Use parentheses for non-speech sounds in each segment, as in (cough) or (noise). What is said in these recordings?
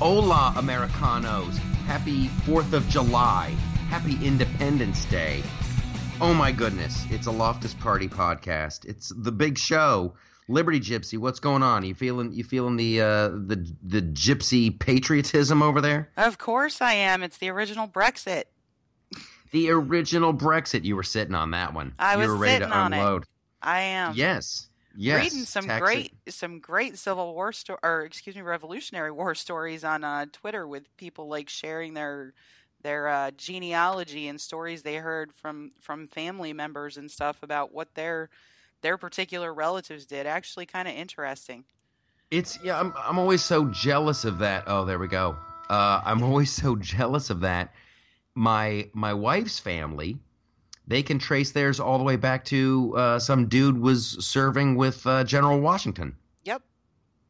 Hola, Americanos. Happy 4th of July. Happy Independence Day. Oh my goodness. It's a Loftus Party podcast. It's the big show. Liberty Gypsy, what's going on? You feeling you feeling the uh, the the gypsy patriotism over there? Of course I am. It's the original Brexit. The original Brexit. You were sitting on that one. I you was were ready sitting to on unload. it. I am. Yes. Yes. Reading some Taxi- great some great Civil War sto- or excuse me Revolutionary (laughs) War stories on uh, Twitter with people like sharing their their uh, genealogy and stories they heard from from family members and stuff about what their their particular relatives did. Actually, kind of interesting. It's yeah. I'm I'm always so jealous of that. Oh, there we go. Uh, I'm always so (laughs) jealous of that. My my wife's family, they can trace theirs all the way back to uh, some dude was serving with uh, General Washington. Yep.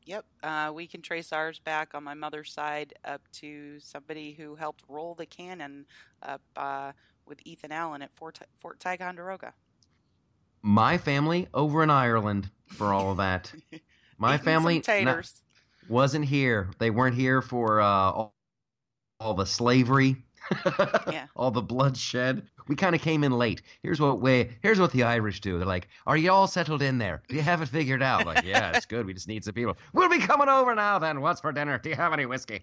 Yep. Uh, we can trace ours back on my mother's side up to somebody who helped roll the cannon up uh, with Ethan Allen at Fort, Fort Ticonderoga. My family over in Ireland for all of that. (laughs) My family not- wasn't here. They weren't here for uh, all, all the slavery, Yeah. (laughs) all the bloodshed. We kind of came in late. Here's what we. Here's what the Irish do. They're like, "Are you all settled in there? Do you have it figured out?" Like, yeah, it's good. We just need some people. We'll be coming over now. Then, what's for dinner? Do you have any whiskey? (laughs)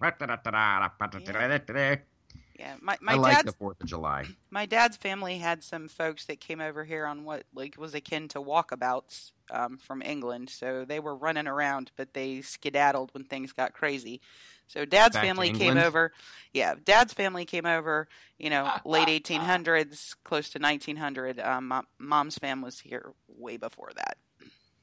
Yeah. My, my I like dad's the Fourth of July. (clears throat) my dad's family had some folks that came over here on what like was akin to walkabouts um, from England. So they were running around, but they skedaddled when things got crazy. So dad's Back family came over. Yeah, dad's family came over. You know, (laughs) late 1800s, close to 1900. Um, mom's family was here way before that.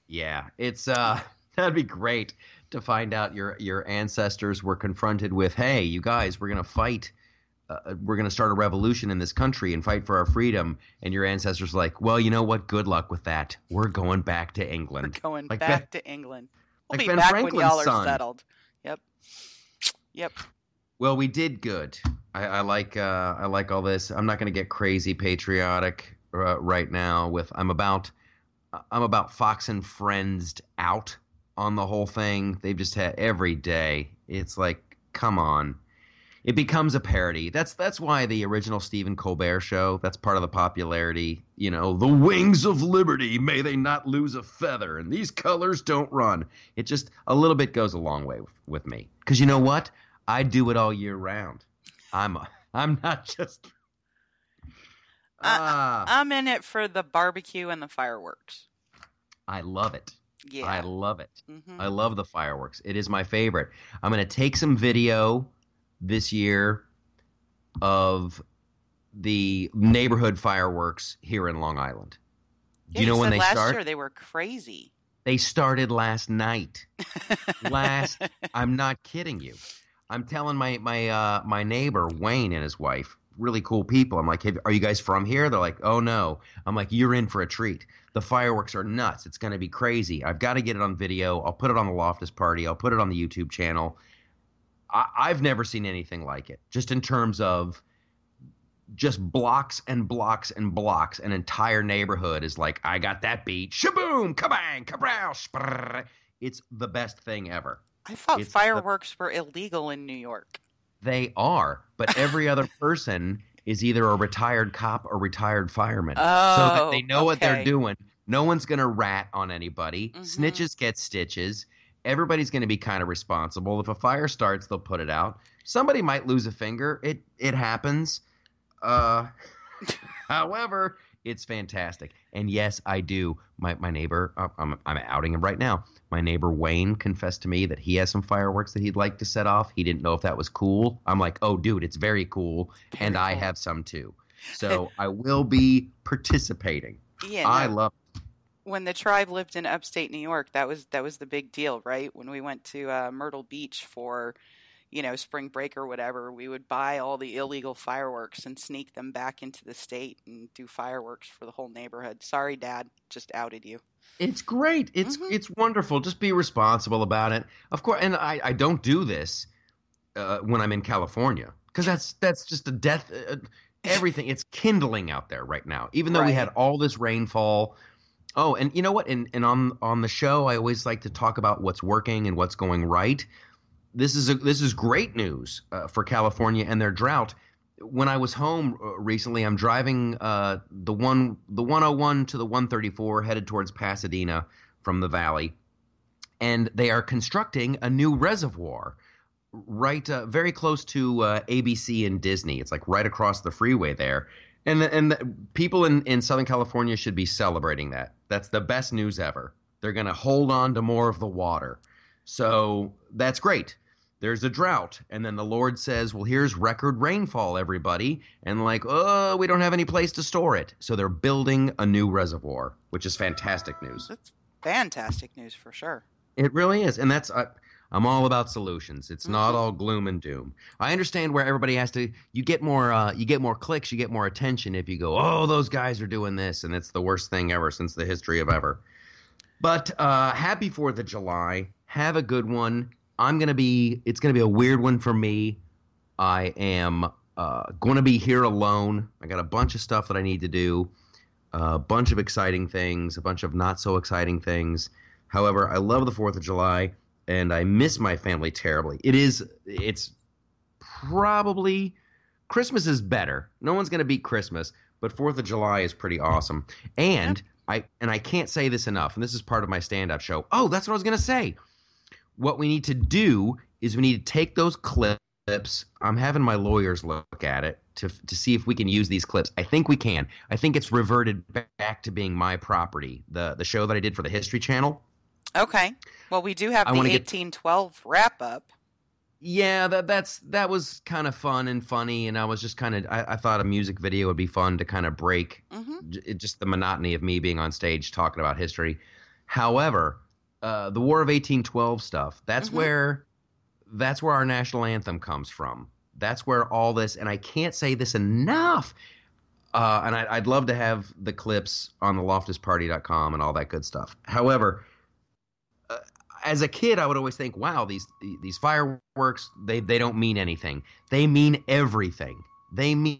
Yeah, it's uh (laughs) that'd be great to find out your your ancestors were confronted with, "Hey, you guys, we're going to fight uh, we're going to start a revolution in this country and fight for our freedom." And your ancestors were like, "Well, you know what? Good luck with that. We're going back to England. We're England." going Like back Ben- to England. We'll like be Ben back when Franklin's y'all are son. settled. Yep. Yep. Well, we did good. I, I like uh, I like all this. I'm not going to get crazy patriotic uh, right now. With I'm about I'm about Fox and Friends out on the whole thing. They've just had every day. It's like, come on. It becomes a parody. That's that's why the original Stephen Colbert show. That's part of the popularity. You know, the wings of liberty, may they not lose a feather, and these colors don't run. It just a little bit goes a long way with, with me. Because you know what? I do it all year round. I'm a, (laughs) I'm not just. Ah, I'm in it for the barbecue and the fireworks. I love it. Yeah. I love it. hmm I love the fireworks. It is my favorite. I'm going to take some video this year of the neighborhood fireworks here in Long Island. Do you know when they last start? year they were crazy. They started last night. (laughs) Last I'm not kidding you. I'm telling my my uh, my neighbor Wayne and his wife, really cool people. I'm like, hey, are you guys from here? They're like, oh no. I'm like, you're in for a treat. The fireworks are nuts. It's going to be crazy. I've got to get it on video. I'll put it on the Loftus Party. I'll put it on the YouTube channel. I, I've never seen anything like it. Just in terms of just blocks and blocks and blocks. An entire neighborhood is like, I got that beat. Shaboom, kabang, kabrow. It's the best thing ever. I thought It's the- fireworks were illegal in New York. They are, but every other person is either a retired cop or retired fireman. so that Oh, they know what they're doing. No one's going to rat on anybody. Mhm. Snitches get stitches. Everybody's going to be kind of responsible. If a fire starts, they'll put it out. Somebody might lose a finger. It it happens. Uh, (laughs) however, it's fantastic. And yes, I do. My my neighbor, I'm I'm outing him right now. My neighbor Wayne confessed to me that he has some fireworks that he'd like to set off. He didn't know if that was cool. I'm like, oh, dude, it's very cool, and Very I have some too. So I will be participating. Yeah, I love. when the tribe lived in upstate New York, that was that was the big deal, right? When we went to uh, Myrtle Beach for, you know, spring break or whatever, we would buy all the illegal fireworks and sneak them back into the state and do fireworks for the whole neighborhood. Sorry, Dad, just outed you. It's great. It's Mhm. it's wonderful. Just be responsible about it. Of course, and I, I don't do this uh, when I'm in California because that's that's just a death. Uh, everything it's kindling out there right now. Even though we had all this rainfall. Oh, and you know what? And and on on the show, I always like to talk about what's working and what's going right. This is a, this is great news uh, for California and their drought. When I was home uh, recently, I'm driving uh, the one the 101 to the 134 headed towards Pasadena from the valley, and they are constructing a new reservoir right uh, very close to uh, ABC and Disney. It's like right across the freeway there. And the, and the, people in, in Southern California should be celebrating that. That's the best news ever. They're going to hold on to more of the water. So that's great. There's a drought, and then the Lord says, "Well, here's record rainfall, everybody," and like, "Oh, we don't have any place to store it." So they're building a new reservoir, which is fantastic news. That's fantastic news for sure. It really is, and that's uh, I'm all about solutions. It's not Mhm. all gloom and doom. I understand where everybody has to. You get more. Uh, you get more clicks. You get more attention if you go. Oh, those guys are doing this, and it's the worst thing ever since the history of ever. But uh, happy Fourth of July. Have a good one. I'm gonna be. It's gonna be a weird one for me. I am uh, going to be here alone. I got a bunch of stuff that I need to do. A bunch of exciting things. A bunch of not so exciting things. However, I love the Fourth of July and I miss my family terribly. It is it's probably Christmas is better. No one's going to beat Christmas, but 4th of July is pretty awesome. And I and I can't say this enough, and this is part of my stand-up show. Oh, that's what I was going to say. What we need to do is we need to take those clips. I'm having my lawyers look at it to to see if we can use these clips. I think we can. I think it's reverted back to being my property. The the show that I did for the History Channel. Okay. Well, we do have I the wanna get- 1812 wrap up. Yeah, that that's that was kind of fun and funny, and I was just kind of I, I thought a music video would be fun to kind of break hmm j- just the monotony of me being on stage talking about history. However, uh, the War of 1812 stuff that's Mhm. where that's where our national anthem comes from. That's where all this, and I can't say this enough. Uh, and I, I'd love to have the clips on the loftusparty.com and all that good stuff. However, uh, as a kid, I would always think, "Wow, these these fireworks they they don't mean anything. They mean everything. They mean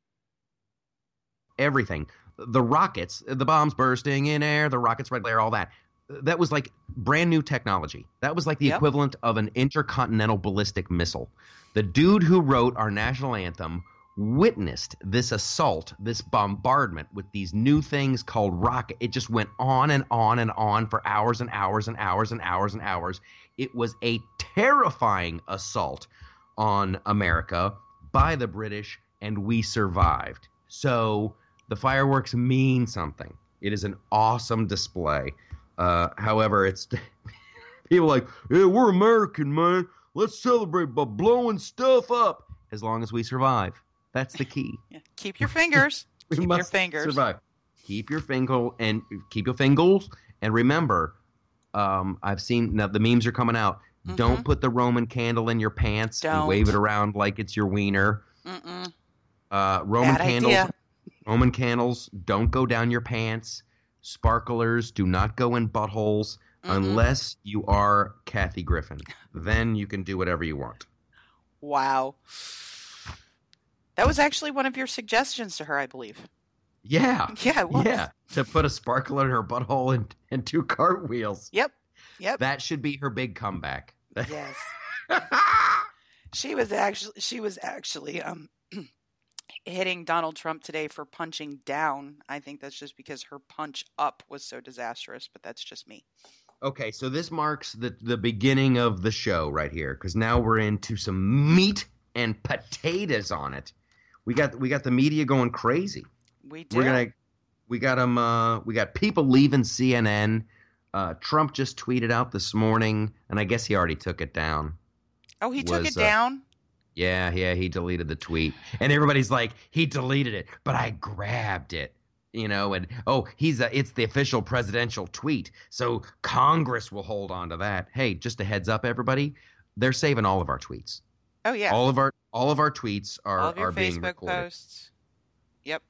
everything. The rockets, the bombs bursting in air, the rockets red glare, all that. That was like brand new technology. That was like the Yep. equivalent of an intercontinental ballistic missile. The dude who wrote our national anthem witnessed this assault, this bombardment with these new things called rocket. It just went on and on and on for hours and hours and hours and hours and hours. It was a terrifying assault on America by the British, and we survived. So the fireworks mean something. It is an awesome display. Uh, however, it's (laughs) people like, yeah, we're American, man. Let's celebrate by blowing stuff up as long as we survive. That's the key. (laughs) Yeah. Keep your fingers. (laughs) Keep your fingers. survive. Keep your finger and keep your fingers. And remember, um, I've seen now the memes are coming out. Don't put the Roman candle in your pants Don't. wave it around like it's your wiener. Mm-mm. Uh, Roman Bad candles. idea. Roman candles don't go down your pants. Sparklers do not go in buttholes Mm-mm. unless you are Kathy Griffin. Then you can do whatever you want. Wow. That was actually one of your suggestions to her, I believe. Yeah. (laughs) Yeah, it was. Yeah. To put a sparkler in her butthole and, and two cartwheels. Yep. Yep. That should be her big comeback. Yes. (laughs) She was actually she was actually um (clears throat) hitting Donald Trump today for punching down. I think that's just because her punch up was so disastrous, but that's just me. okay, so this marks the the beginning of the show right here because now we're into some meat and potatoes on it. We got we got the media going crazy. We did. We're gonna we got them. Uh, we got people leaving CNN. Uh, Trump just tweeted out this morning, and I guess he already took it down. oh, he took it uh, down. Yeah, yeah, he deleted the tweet, and everybody's like, he deleted it, but I grabbed it, you know, and oh, he's a, it's the official presidential tweet, so Congress will hold on to that. Hey, just a heads up, everybody, they're saving all of our tweets. Oh yeah. All of our all of our tweets are All of your are being Facebook recorded. posts. Yep.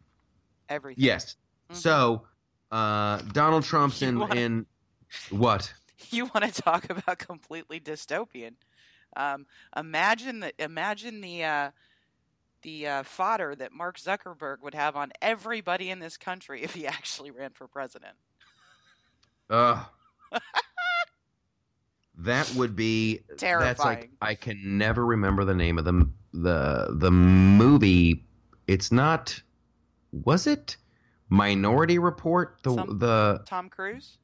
Everything. Yes. Mhm. So, uh, Donald Trump's in wanna- in what? (laughs) you want to talk about completely dystopian. Um, imagine the imagine the uh, the uh, fodder that Mark Zuckerberg would have on everybody in this country (laughs) if he actually ran for president. Uh, That would be Terrifying. That's like I can never remember the name of the the the movie. It's not. Was it Minority Report? The Some- the Tom Cruise.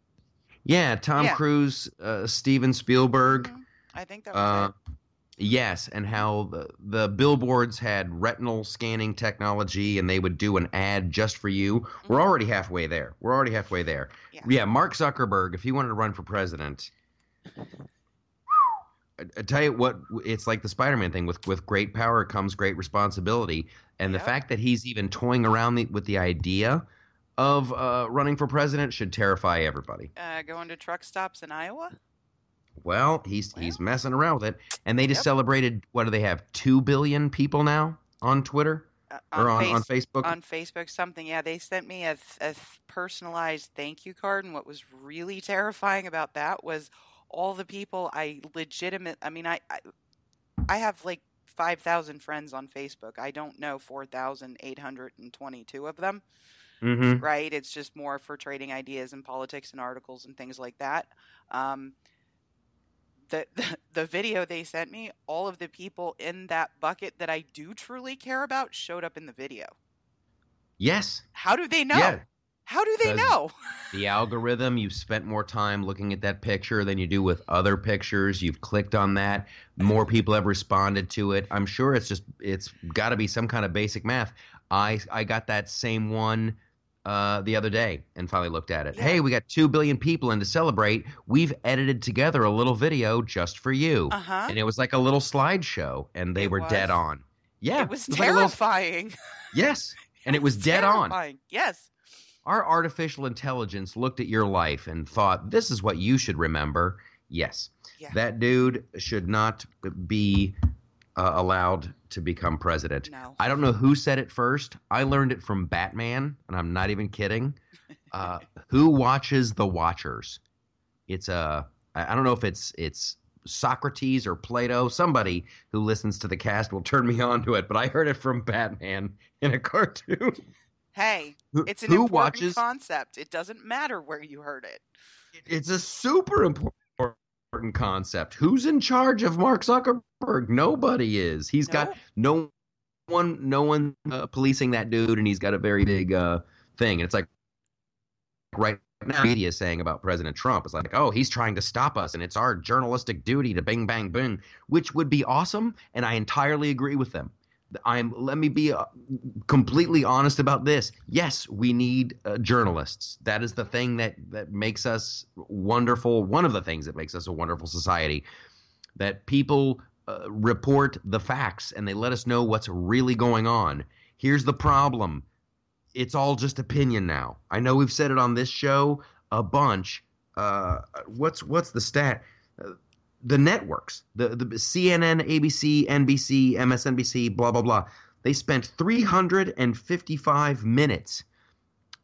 yeah Tom Yeah. Cruise, uh, Steven Spielberg. Mhm. I think that was Uh, it. yes, and how the, the billboards had retinal scanning technology, and they would do an ad just for you. We're Mhm. already halfway there. We're already halfway there. Yeah. yeah Mark Zuckerberg, if he wanted to run for president, I, I tell you what, it's like the Spider-Man thing. With with great power comes great responsibility, and the fact that he's even toying around the, with the idea of uh, running for president should terrify everybody. Uh, going to truck stops in Iowa. Well, he's he's messing around with it, and they just Yep. celebrated. What do they have? Two billion people now on Twitter Uh, or on, Face- on Facebook. on Facebook something. Yeah, they sent me a, a personalized thank you card, and what was really terrifying about that was all the people I legitimate. I mean, I I, I have like five thousand friends on Facebook. I don't know four thousand eight hundred and twenty-two of them. mm-hmm. Right? It's just more for trading ideas and politics and articles and things like that. Um, the, the the video they sent me, all of the people in that bucket that I do truly care about showed up in the video. Yes. How do they know? Yeah. How do they know? The algorithm. You've spent more time looking at that picture than you do with other pictures. You've clicked on that. More people have responded to it. I'm sure it's just it's got to be some kind of basic math. I I got that same one uh, the other day and finally looked at it. Yeah. Hey, we got two billion people, and to celebrate, we've edited together a little video just for you. Uh huh. and it was like a little slideshow, and they It were dead on. Yeah, It was like little- terrifying. (laughs) yes, and it was dead on. Yes. Our artificial intelligence looked at your life and thought, "This is what you should remember." Yes, Yeah. that dude should not be uh, allowed to become president. No. I don't know who said it first. I learned it from Batman, and I'm not even kidding. (laughs) Uh, who watches the Watchers? It's a. I I don't know if it's it's Socrates or Plato. Somebody who listens to the cast will turn me on to it. But I heard it from Batman in a (laughs) cartoon. Hey, Who- it's an important watches? concept. It doesn't matter where you heard it. It's a super important concept. Who's in charge of Mark Zuckerberg? Nobody is. He's got No. no one, no one uh, policing that dude, and he's got a very big uh, thing. And it's like right now, media is saying about President Trump. It's like, oh, he's trying to stop us, and it's our journalistic duty to bing, bang, boom, which would be awesome. And I entirely agree with them. I'm. Let me be uh, completely honest about this. Yes, we need uh, journalists. That is the thing that that makes us wonderful. One of the things that makes us a wonderful society. That people uh, report the facts and they let us know what's really going on. Here's the problem. It's all just opinion now. I know we've said it on this show a bunch. Uh, what's what's the stat? The networks, the the CNN, ABC, NBC, MSNBC, blah blah blah. They spent 355 minutes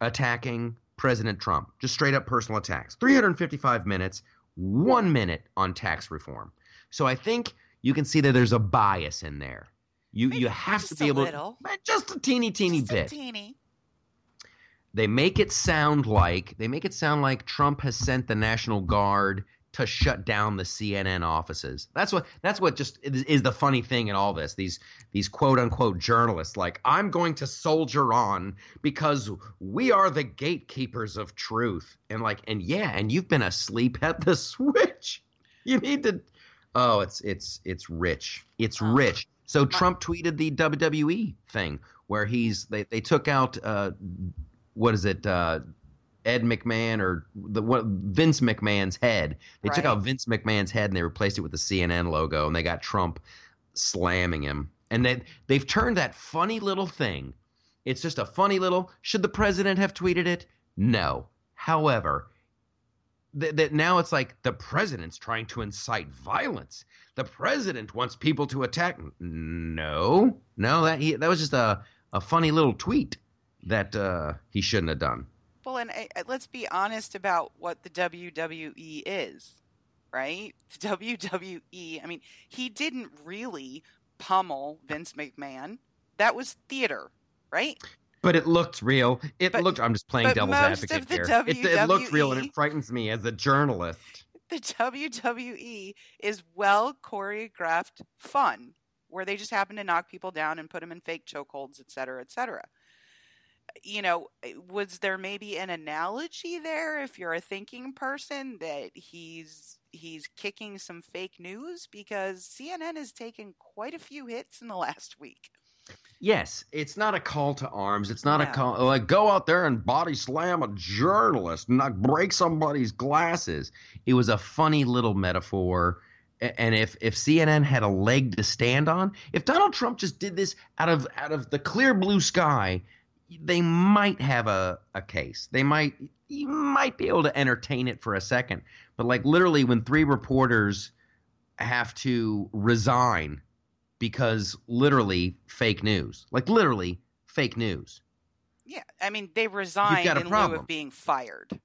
attacking President Trump, just straight up personal attacks. 355 minutes, one minute on tax reform. So I think you can see that there's a bias in there. You Maybe you have to be able little. to just a teeny teeny Just a bit. teeny. They make it sound like they make it sound like Trump has sent the National Guard to shut down the CNN offices. That's what that's what just is, is the funny thing in all this. These these quote unquote journalists like I'm going to soldier on because we are the gatekeepers of truth. And like and yeah, and you've been asleep at the (laughs) switch. You need to Oh, it's it's it's rich. It's Oh. rich. So Trump tweeted the WWE thing where he's they, they took out uh what is it uh Ed McMahon or the what Vince McMahon's head. They took out Vince McMahon's head and they replaced it with the CNN logo and they got Trump slamming him. And they they've turned that funny little thing. It's just a funny little should the president have tweeted it? No. However, that that now it's like the president's trying to incite violence. The president wants people to attack. No, no, that he, that was just a, a funny little tweet that uh, he shouldn't have done. Well, and uh, let's be honest about what the WWE is, right? (laughs) The WWE, I mean, he didn't really pummel Vince McMahon. That was theater, right? But it looked real. It But- looked. I'm just playing devil's most advocate of the here. It, it looked real, and it frightens me as a journalist. (laughs) the WWE is well choreographed fun where they just happen to knock people down and put them in fake chokeholds, et cetera, et cetera. You know, eh, was there maybe an analogy there if you're a thinking person that he's he's kicking some fake news because CNN has taken quite a few hits in the (laughs) last week. Yes, it's not a call to arms. It's not No. a call like go out there and body slam a journalist and not break somebody's glasses. It was a funny little metaphor. And if if CNN had a leg to stand on, if Donald Trump just did this out of out of the clear blue sky, they might have a, a case. They might you might be able to entertain it for a second. But like literally when three reporters have to resign because literally fake news. Like literally fake news. Yeah, I mean they resigned in lieu of being fired.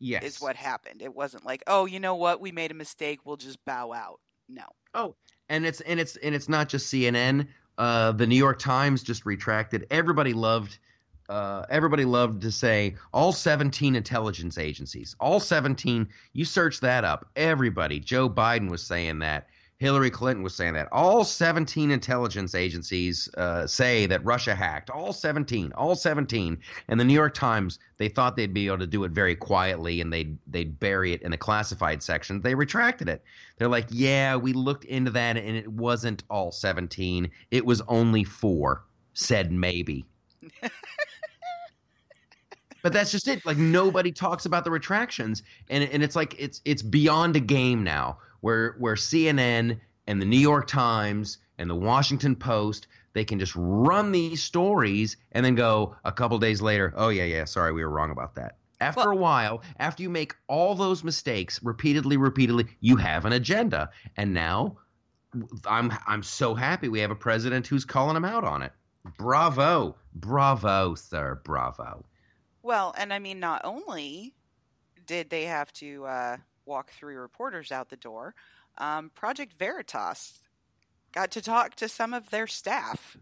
Yes. Is what happened. It wasn't like, oh, you know what, we made a mistake, we'll just bow out. No. Oh, and it's and it's and it's not just CNN. Uh, the New York Times just retracted. Everybody loved. Uh, everybody loved to say all 17 intelligence agencies, all 17. You search that up. Everybody. Joe Biden was saying that. Hillary Clinton was saying that. All 17 intelligence agencies uh, say that Russia hacked. All 17. All 17. And the New York Times, they thought they'd be able to do it very quietly and they'd they'd bury it in the classified section. They retracted it. They're like, yeah, we looked into that and it wasn't all 17. It was only four. Said maybe. (laughs) but that's just it. Like nobody talks about the retractions, and and it's like it's it's beyond a game now, where where CNN and the New York Times and the Washington Post they can just run these stories and then go a couple days later, oh yeah yeah, sorry we were wrong about that. After Well- a while, after you make all those mistakes repeatedly, repeatedly, you have an agenda, and now I'm I'm so happy we have a president who's calling them out on it. Bravo, bravo, sir, bravo. Well, and I mean, not only did they have to uh, walk three reporters out the door, um, Project Veritas got to talk to some of their staff,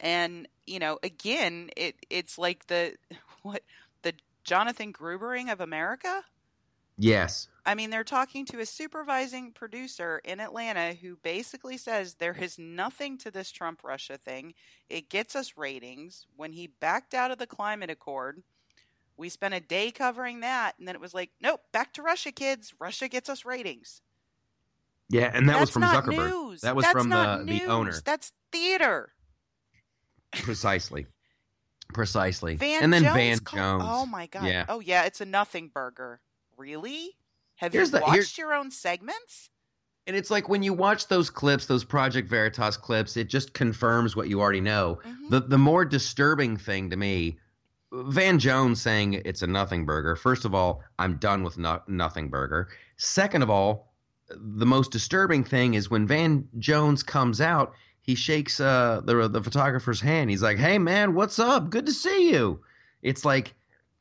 and you know, again, it it's like the (laughs) what the Jonathan Grubering of America. Yes, I mean, they're talking to a supervising producer in Atlanta who basically says there is nothing to this Trump Russia thing. It gets us ratings. When he backed out of the climate accord, we spent a day covering that, and then it was like, nope, back to Russia, kids. Russia gets us ratings. yeah, and that That's was from not Zuckerberg. news. That was That's from not the news. the owner, That's theater. precisely, precisely. Van and then Jones Van call- Jones. Oh my god. Yeah. Oh yeah, it's a nothing burger. Really? Have Here's you the- watched your own segments? And it's like when you watch those clips, those Project Veritas clips, it just confirms what you already know. Mhm. The the more disturbing thing to me, Van Jones saying it's a nothing burger. First of all, I'm done with no, nothing burger. Second of all, the most disturbing thing is when Van Jones comes out, he shakes uh, the the photographer's hand. He's like, "Hey man, what's up? Good to see you." It's like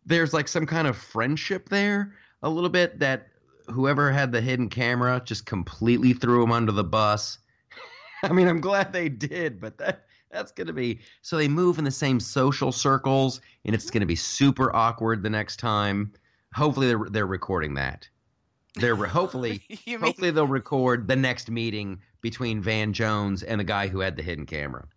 there's like some kind of friendship there, a little bit that whoever had the hidden camera just completely threw him under the bus. (laughs) I mean, I'm glad they did, but that that's going to be so they move in the same social circles and it's going to be super awkward the next time. Hopefully they're they're recording that. They're hopefully (laughs) mean hopefully they'll record the next meeting between Van Jones and the guy who had the hidden camera.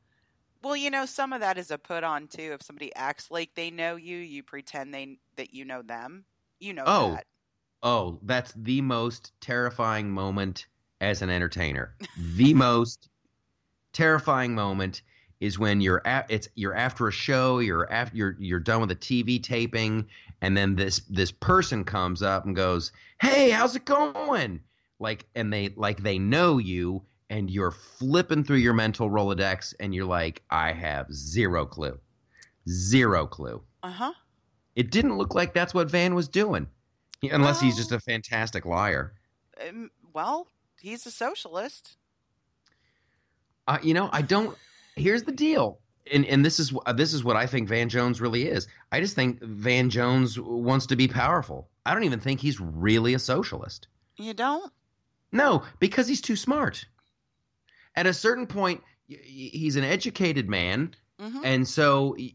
Well, you know, some of that is a put on too. If somebody acts like they know you, you pretend they that you know them. You know Oh. that. Oh, that's the most terrifying moment as an entertainer. the (laughs) most terrifying moment is when you're at it's you're after a show, you're after you're you're done with a TV taping, and then this this person comes up and goes, "Hey, how's it going?" Like, and they like they know you, and you're flipping through your mental rolodex, and you're like, "I have zero clue, zero clue." Uh huh. It didn't look like that's what Van was doing, unless he's just a fantastic liar. Um, well, he's a socialist. Uh, you know, I don't. Here's the deal, and and this is wh- this is what I think Van Jones really is. I just think Van Jones wants to be powerful. I don't even think he's really a socialist. You don't? No, because he's too smart. At a certain point, he's an educated man, hmm and so y-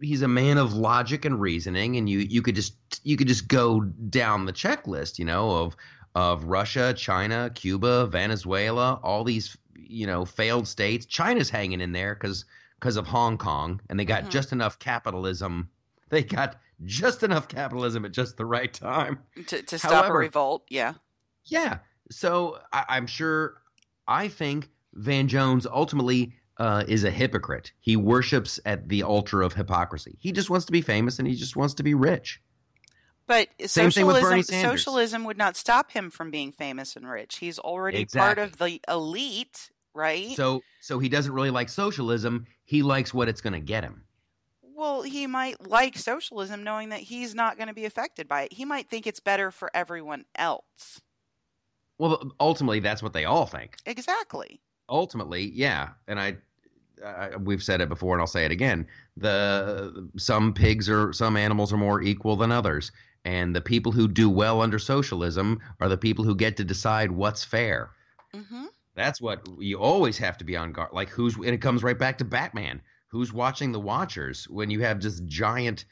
he's a man of logic and reasoning, and you you could just you could just go down the checklist, you know, of of Russia, China, Cuba, Venezuela, all these you know failed states. China's hanging in there because because of Hong Kong, and they got mm-hmm. just enough capitalism. They got just enough capitalism at just the right time to, to stop However, a revolt. Yeah, yeah. So I, I'm sure. I think Van Jones ultimately uh, is a hypocrite. He worships at the altar of hypocrisy. He just wants to be famous and he just wants to be rich. But Same socialism, socialism would not stop him from being famous and rich. He's already exactly. part of the elite, right? So, so he doesn't really like socialism. He likes what it's going to get him. Well, he might like socialism knowing that he's not going to be affected by it. He might think it's better for everyone else. Well, ultimately, that's what they all think. Exactly. Ultimately, yeah. And I uh, we've said it before and I'll say it again. The some pigs are some animals are more equal than others, and the people who do well under socialism are the people who get to decide what's fair. Mm-hmm. That's what you always have to be on guard. Like who's and it comes right back to Batman. Who's watching the Watchers when you have just giant,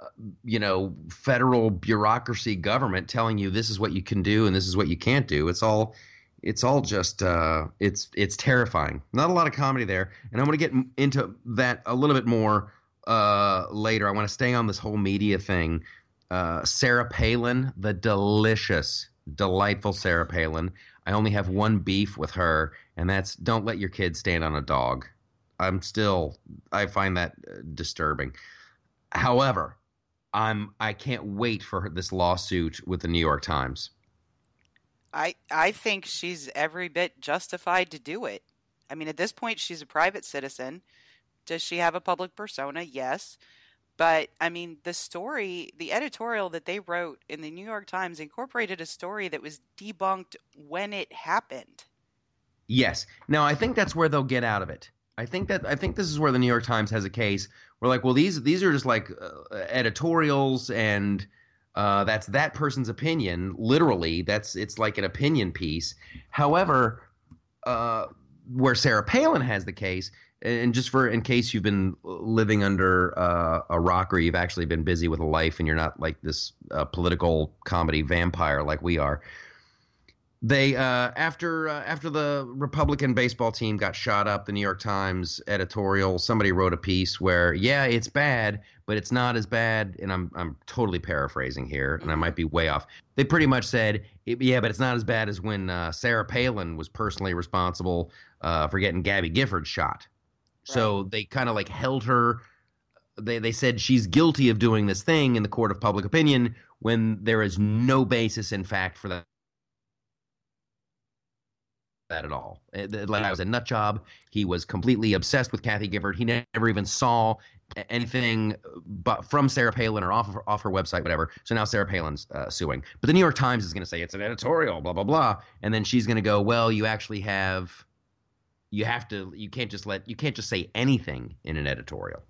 uh, you know, federal bureaucracy government telling you this is what you can do and this is what you can't do? It's all it's all just uh, it's it's terrifying. Not a lot of comedy there, and I'm going to get into that a little bit more uh, later. I want to stay on this whole media thing. Uh, Sarah Palin, the delicious, delightful Sarah Palin. I only have one beef with her, and that's don't let your kids stand on a dog. I'm still I find that uh, disturbing. However, I'm I can't wait for this lawsuit with the New York Times. I I think she's every bit justified to do it. I mean, at this point, she's a private citizen. Does she have a public persona? Yes. But I mean, the story, the editorial that they wrote in the New York Times incorporated a story that was debunked when it happened. Yes. Now, I think that's where they'll get out of it. I think that I think this is where the New York Times has a case. We're like, well, these these are just like uh, editorials and uh, that's that person's opinion. Literally, that's it's like an opinion piece. However, uh, where Sarah Palin has the case, and just for in case you've been living under uh, a rock or you've actually been busy with a life and you're not like this uh, political comedy vampire like we are, they uh, after uh, after the Republican baseball team got shot up, the New York Times editorial somebody wrote a piece where yeah, it's bad, but it's not as bad. And I'm I'm totally paraphrasing here, and I might be way off. They pretty much said yeah, but it's not as bad as when uh, Sarah Palin was personally responsible uh, for getting Gabby Gifford shot. Right. So they kind of like held her. They they said she's guilty of doing this thing in the court of public opinion when there is no basis in fact for that that at all. Like I was a nut job. He was completely obsessed with Kathy Gifford. He never even saw anything but from Sarah Palin or off of, off her website, whatever. So now Sarah Palin's uh, suing. But the New York Times is going to say it's an editorial, blah blah blah, and then she's going to go, well, you actually have, you have to, you can't just let, you can't just say anything in an editorial.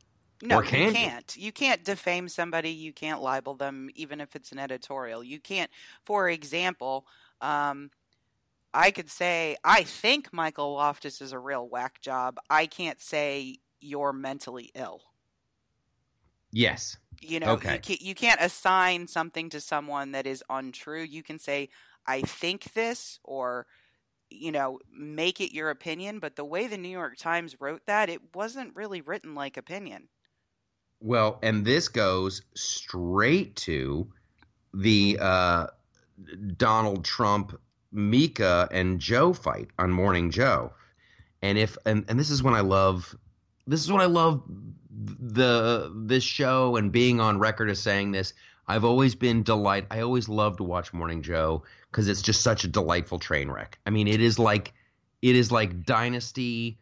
No, can you can't. You? you can't defame somebody. You can't libel them, even if it's an editorial. You can't, for example. Um, I could say I think Michael Loftus is a real whack job. I can't say you're mentally ill. Yes. You know, okay. you, can't, you can't assign something to someone that is untrue. You can say I think this or you know, make it your opinion, but the way the New York Times wrote that, it wasn't really written like opinion. Well, and this goes straight to the uh, Donald Trump Mika and Joe fight on Morning Joe. And if and, and this is when I love this is when I love the this show and being on record as saying this. I've always been delight. I always love to watch Morning Joe because it's just such a delightful train wreck. I mean, it is like it is like Dynasty.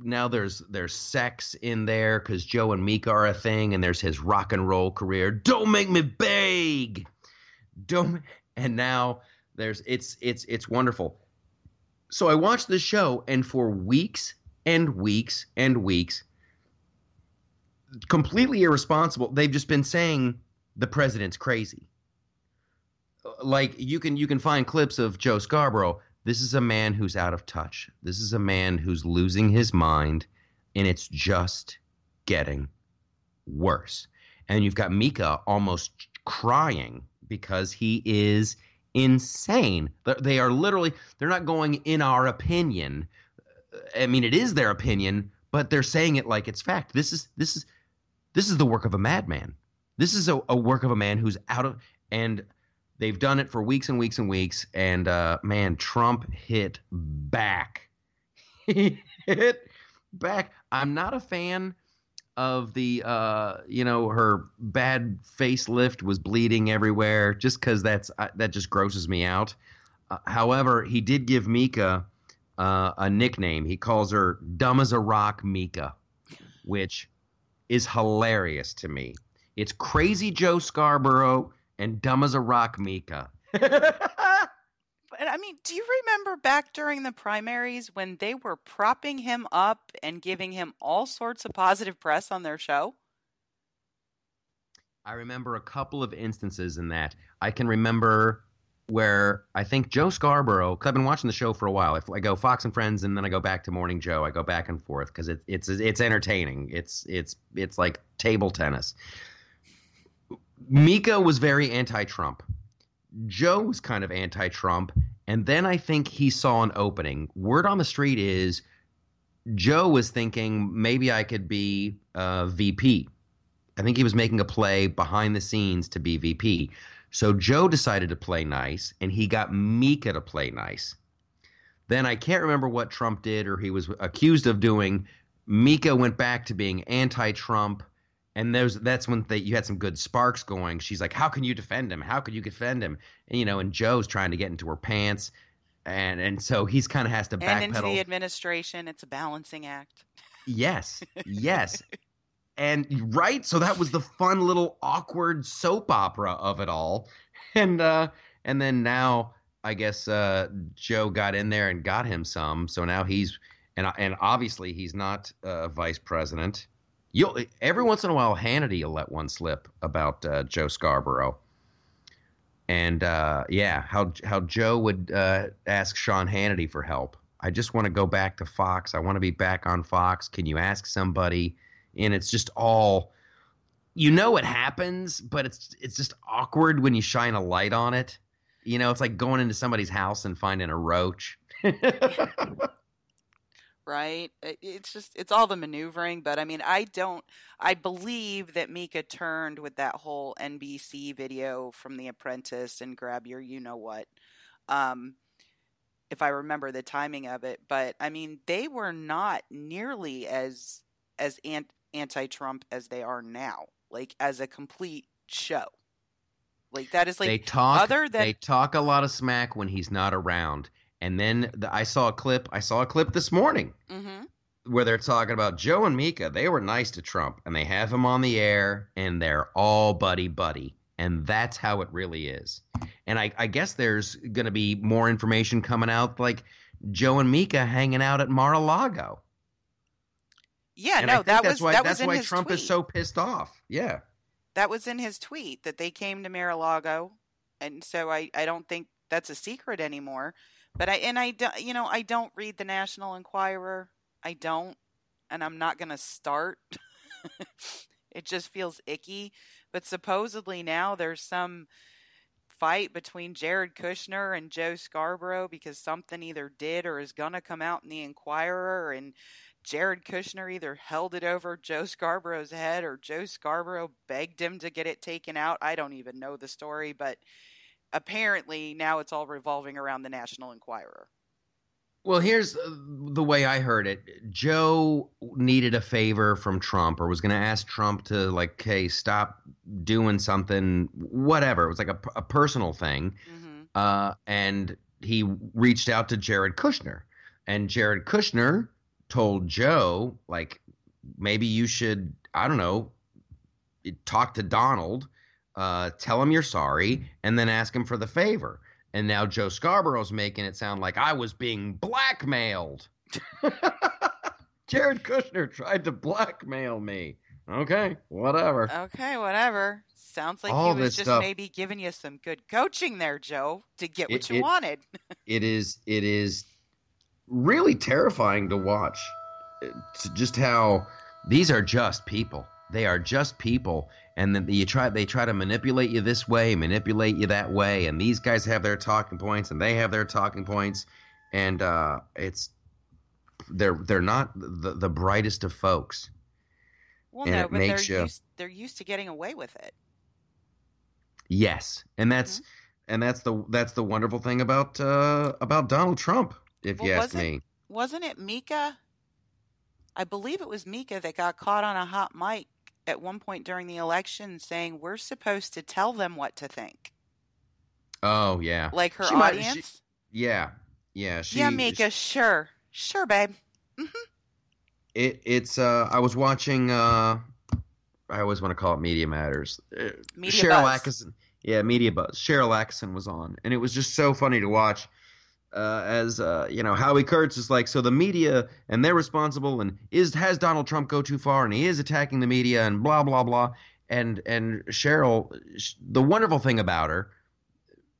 Now there's there's sex in there because Joe and Mika are a thing, and there's his rock and roll career. Don't make me beg. Don't. And now there's it's it's it's wonderful. So I watched the show, and for weeks and weeks and weeks, completely irresponsible. They've just been saying the president's crazy. Like you can you can find clips of Joe Scarborough. This is a man who's out of touch. This is a man who's losing his mind, and it's just getting worse. And you've got Mika almost crying because he is insane. They are literally, they're not going in our opinion. I mean, it is their opinion, but they're saying it like it's fact. This is, this is, this is the work of a madman. This is a, a work of a man who's out of, and they've done it for weeks and weeks and weeks. And uh, man, Trump hit back. (laughs) he hit back. I'm not a fan of the uh you know her bad facelift was bleeding everywhere just because that's uh, that just grosses me out uh, however he did give mika uh, a nickname he calls her dumb as a rock mika which is hilarious to me it's crazy joe scarborough and dumb as a rock mika But I mean, do you remember back during the primaries when they were propping him up and giving him all sorts of positive press on their show? I remember a couple of instances in that. I can remember where I think Joe Scarborough, because I've been watching the show for a while. If I go Fox and Friends and then I go back to Morning Joe, I go back and forth because it, it's it's entertaining. It's it's it's like table tennis. Mika was very anti-Trump. Joe was kind of anti-Trump, and then I think he saw an opening. Word on the street is Joe was thinking maybe I could be VP. I think he was making a play behind the scenes to be VP. So Joe decided to play nice, and he got Mika to play nice. Then I can't remember what Trump did or he was accused of doing. Mika went back to being anti-Trump, and there's that's when they, you had some good sparks going. She's like, "How can you defend him? How could you defend him?" And, you know, and Joe's trying to get into her pants, and and so he's kind of has to backpedal. And into the administration, it's a balancing act. Yes, yes, (laughs) and right. So that was the fun little awkward soap opera of it all, and uh, and then now I guess uh, Joe got in there and got him some. So now he's and and obviously he's not uh, vice president You'll every once in a while Hannity will let one slip about uh, Joe Scarborough, and uh, yeah, how how Joe would uh, ask Sean Hannity for help. I just want to go back to Fox. I want to be back on Fox. Can you ask somebody? And it's just all, you know, it happens, but it's it's just awkward when you shine a light on it. You know, it's like going into somebody's house and finding a roach. (laughs) right? It's just it's all the maneuvering, but I mean, I don't I believe that Mika turned with that whole NBC video from The Apprentice and grab your you know what. Um if I remember the timing of it, but I mean, they were not nearly as as anti-Trump as they are now, like as a complete show. Like that is like they talk. Other than they talk a lot of smack when he's not around, and then the, I saw a clip. I saw a clip this morning mm-hmm. where they're talking about Joe and Mika. They were nice to Trump, and they have him on the air, and they're all buddy buddy, and that's how it really is. And I, I guess there's going to be more information coming out, like Joe and Mika hanging out at Mar-a-Lago. Yeah, and no, that was why, that that's was why in Trump tweet. is so pissed off. Yeah, that was in his tweet that they came to Mar-a-Lago, and so I, I don't think that's a secret anymore. But I and I don't, you know, I don't read the National Enquirer. I don't, and I'm not going to start. (laughs) it just feels icky. But supposedly now there's some fight between Jared Kushner and Joe Scarborough because something either did or is going to come out in the Enquirer and Jared Kushner either held it over Joe Scarborough's head or Joe Scarborough begged him to get it taken out. I don't even know the story, but apparently now it's all revolving around the National Enquirer. Well, here's uh, the way I heard it. Joe needed a favor from Trump or was going to ask Trump to, like, hey, stop doing something, whatever. It was like a, a personal thing. Mm-hmm. Uh, and he reached out to Jared Kushner. And Jared Kushner told Joe, like, maybe you should, I don't know, talk to Donald uh, tell him you're sorry, and then ask him for the favor. And now Joe Scarborough's making it sound like I was being blackmailed. (laughs) Jared Kushner tried to blackmail me. Okay, whatever. Okay, whatever. Sounds like All he was just stuff. maybe giving you some good coaching there, Joe, to get what it, you it, wanted. (laughs) it is it is really terrifying to watch. It's just how these are just people. They are just people, and then you try they try to manipulate you this way, manipulate you that way, and these guys have their talking points, and they have their talking points, and uh, it's they're they're not the, the brightest of folks. Well, no, but they're you, used, they're used to getting away with it. Yes, and that's mm-hmm. and that's the that's the wonderful thing about uh, about Donald Trump, if well, you ask me. Wasn't it Mika? I believe it was Mika that got caught on a hot mic at one point during the election saying we're supposed to tell them what to think. Oh yeah, like her she audience. Might, she, yeah, yeah. She, yeah, Mika. Sure, sure, babe. Mm-hmm. It it's. uh I was watching. uh I always want to call it Media Matters. Uh, Media Sharyl Attkisson. Yeah, Media Buzz. Sharyl Attkisson was on, and it was just so funny to watch uh, as uh, you know, Howie Kurtz is like, so the media and they're responsible, and is has Donald Trump go too far, and he is attacking the media, and blah blah blah, and and Sharyl, the wonderful thing about her,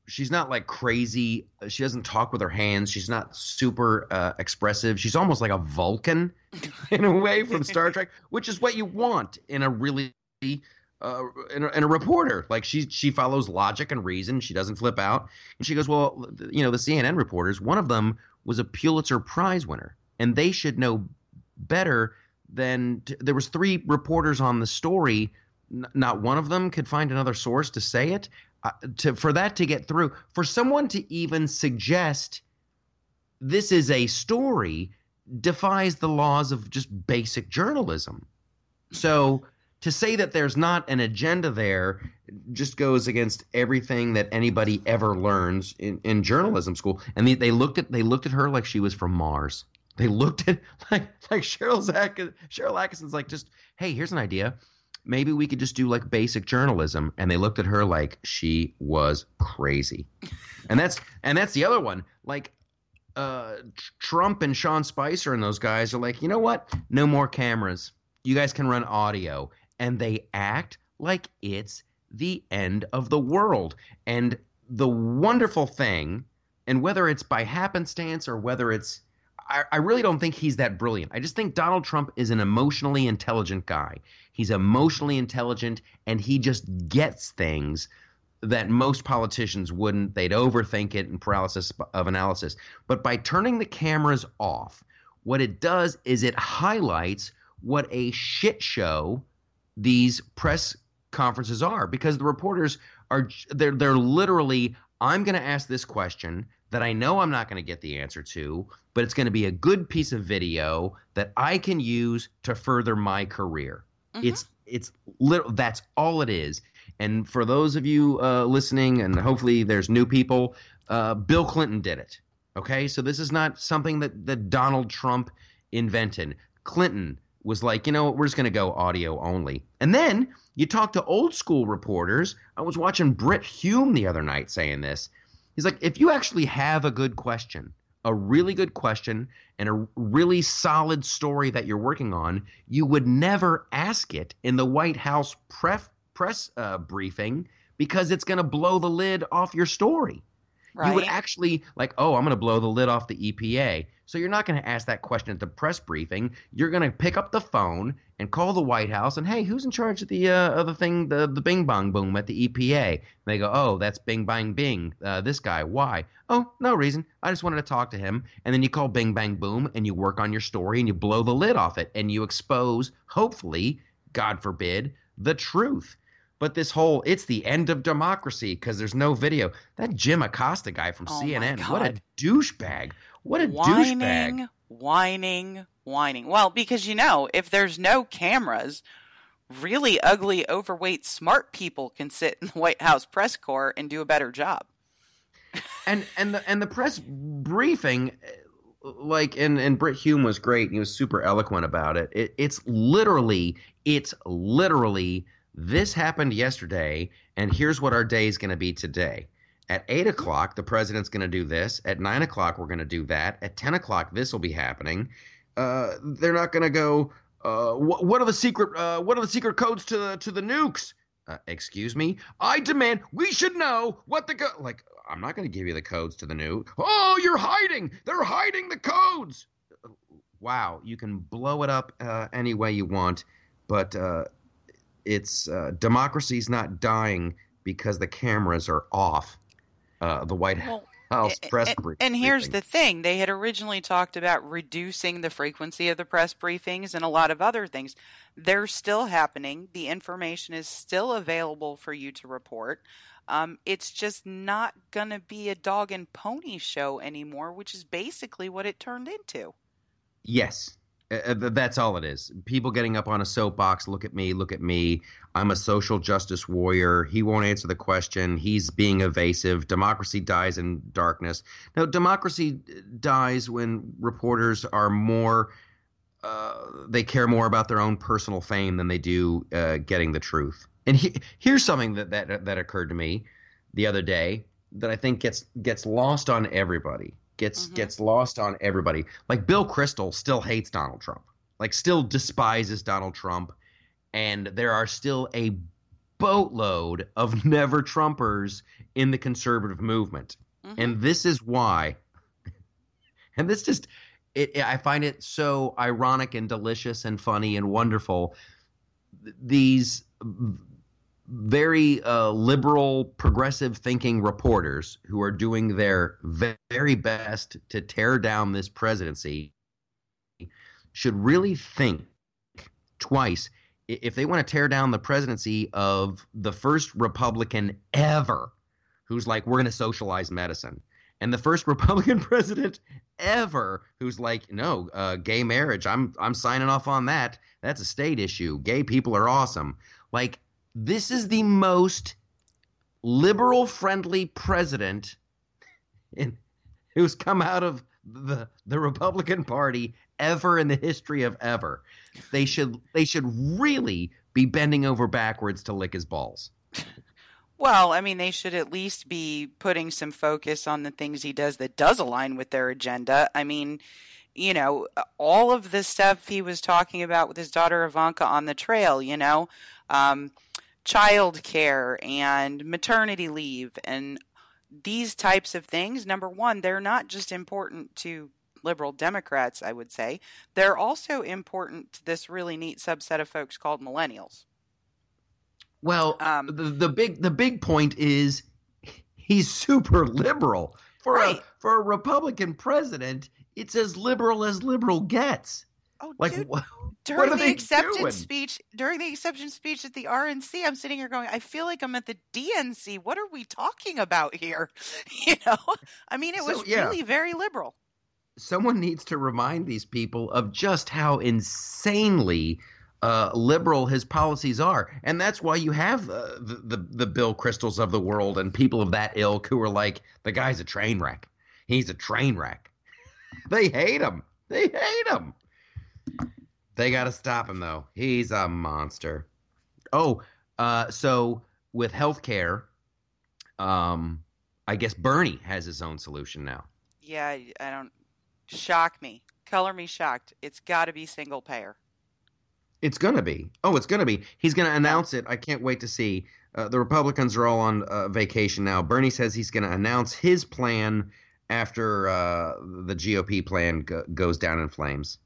she's not like crazy. She doesn't talk with her hands. She's not super uh, expressive. She's almost like a Vulcan (laughs) in a way from Star Trek, which is what you want in a really uh, and, a, and, a, reporter. Like she she follows logic and reason. She doesn't flip out. And she goes, well, you know, the CNN reporters. One of them was a Pulitzer Prize winner, and they should know better than t- there was three reporters on the story. N- not one of them could find another source to say it. Uh, to for that to get through, for someone to even suggest this is a story defies the laws of just basic journalism. So to say that there's not an agenda there just goes against everything that anybody ever learns in, in journalism school. And they, they looked at they looked at her like she was from Mars. They looked at (laughs) like like Sharyl Zach Sharyl Attkisson's like just hey here's an idea. Maybe we could just do like basic journalism. And they looked at her like she was crazy. And that's and that's the other one. Like uh, Trump and Sean Spicer and those guys are like you know what? No more cameras. You guys can run audio and they act like it's the end of the world. And the wonderful thing, and whether it's by happenstance or whether it's I, I, really don't think he's that brilliant. I just think Donald Trump is an emotionally intelligent guy. He's emotionally intelligent and he just gets things that most politicians wouldn't. They'd overthink it and paralysis of analysis. But by turning the cameras off, what it does is it highlights what a shit show these press conferences are because the reporters are they're they're literally I'm going to ask this question that I know I'm not going to get the answer to, but it's going to be a good piece of video that I can use to further my career. Mm-hmm. It's it's little that's all it is. And for those of you uh, listening, and hopefully there's new people, uh, Bill Clinton did it. Okay, so this is not something that that Donald Trump invented. Clinton was like, you know, we're just going to go audio only. And then you talk to old school reporters. I was watching Brit Hume the other night saying this. He's like, if you actually have a good question, a really good question, and a really solid story that you're working on, you would never ask it in the White House pref- press uh, briefing because it's going to blow the lid off your story. Right. You would actually like, oh, I'm going to blow the lid off the EPA. So you're not going to ask that question at the press briefing. You're going to pick up the phone and call the White House and hey, who's in charge of the uh, of the thing, the the Bing Bong Boom at the EPA? And they go, oh, that's Bing Bang Bing. Uh, this guy. Why? Oh, no reason. I just wanted to talk to him. And then you call Bing Bang Boom and you work on your story and you blow the lid off it and you expose, hopefully, God forbid, the truth. But this whole it's the end of democracy because there's no video. That Jim Acosta guy from oh CNN, what a douchebag. What a whining, douchebag. Whining, whining. Whining. Well, because you know, if there's no cameras, really ugly, overweight, smart people can sit in the White House press corps and do a better job. (laughs) and and the and the press briefing like and and Brit Hume was great. He was super eloquent about it. it. It's literally it's literally this happened yesterday, and here's what our day is going to be today. At 8 o'clock, the president's going to do this. At 9 o'clock, we're going to do that. At 10 o'clock, this will be happening. Uh, they're not going to go, uh, what, what, are the secret, uh, what are the secret codes to the, to the nukes? Uh, excuse me? I demand, we should know what the, go- like, I'm not going to give you the codes to the nuke. Oh, you're hiding! They're hiding the codes! Wow, you can blow it up uh, any way you want, but uh, it's uh, democracy's not dying because the cameras are off. Uh, the White Well, House A- press briefing. And here's the thing they had originally talked about reducing the frequency of the press briefings and a lot of other things. They're still happening. The information is still available for you to report. Um, it's just not going to be a dog and pony show anymore, which is basically what it turned into. Yes. Uh, uh, that's all it is. People getting up on a soapbox, look at me, look at me. I'm a social justice warrior. He won't answer the question. He's being evasive. Democracy dies in darkness. Now, democracy dies when reporters are more, uh, they care more about their own personal fame than they do uh, getting the truth. And he, here's something that, that that occurred to me the other day that I think gets gets lost on everybody. Gets Mhm. gets lost on everybody. Like Bill Kristol still hates Donald Trump. Like still despises Donald Trump, and there are still a boatload of (laughs) never Trumpers in the conservative movement. Mhm. And this is why. (laughs) And this just it I find it so ironic and delicious and funny and wonderful. These very uh, liberal, progressive thinking reporters who are doing their very best to tear down this presidency should really think twice if they want to tear down the presidency of the first Republican ever who's like, we're going to socialize medicine. And the first Republican (laughs) president ever who's like, no, uh, gay marriage, I'm I'm signing off on that. That's a state issue. Gay people are awesome. Like this is the most liberal friendly president in, who's come out of the the Republican Party ever in the history of ever. They should they should really be bending over backwards to lick his balls. Well, I mean, they should at least be putting some focus on the things he does that does align with their agenda. I mean, you know, all of the stuff he was talking about with his daughter Ivanka on the trail, you know, um, child care and maternity leave and these types of things. Number one, they're not just important to liberal Democrats, I would say, they're also important to this really neat subset of folks called millennials. Well, Um, the the big the big point is he's super liberal for Right. a for a Republican president. It's as liberal as liberal gets. Oh, Like dude, what? during what the acceptance doing? speech during the acceptance speech at the RNC, I'm sitting here going, I feel like I'm at the DNC. What are we talking about here? (laughs) You know, I mean, it So, was yeah. really very liberal. Someone needs to remind these people of just how insanely uh, liberal his policies are, and that's why you have uh, the, the the Bill Kristols of the world and people of that ilk who are like, the guy's a train wreck. He's a train wreck. (laughs) they hate him. They hate him. They got to stop him though. He's a monster. Oh, uh, so with healthcare, um, I guess Bernie has his own solution now. Yeah, I I don't shock me, color me shocked. It's got to be single payer. It's gonna be. Oh, it's gonna be. He's gonna announce it. I can't wait to see. Uh, the Republicans are all on uh, vacation now. Bernie says he's gonna announce his plan after uh, the GOP plan go- goes down in flames.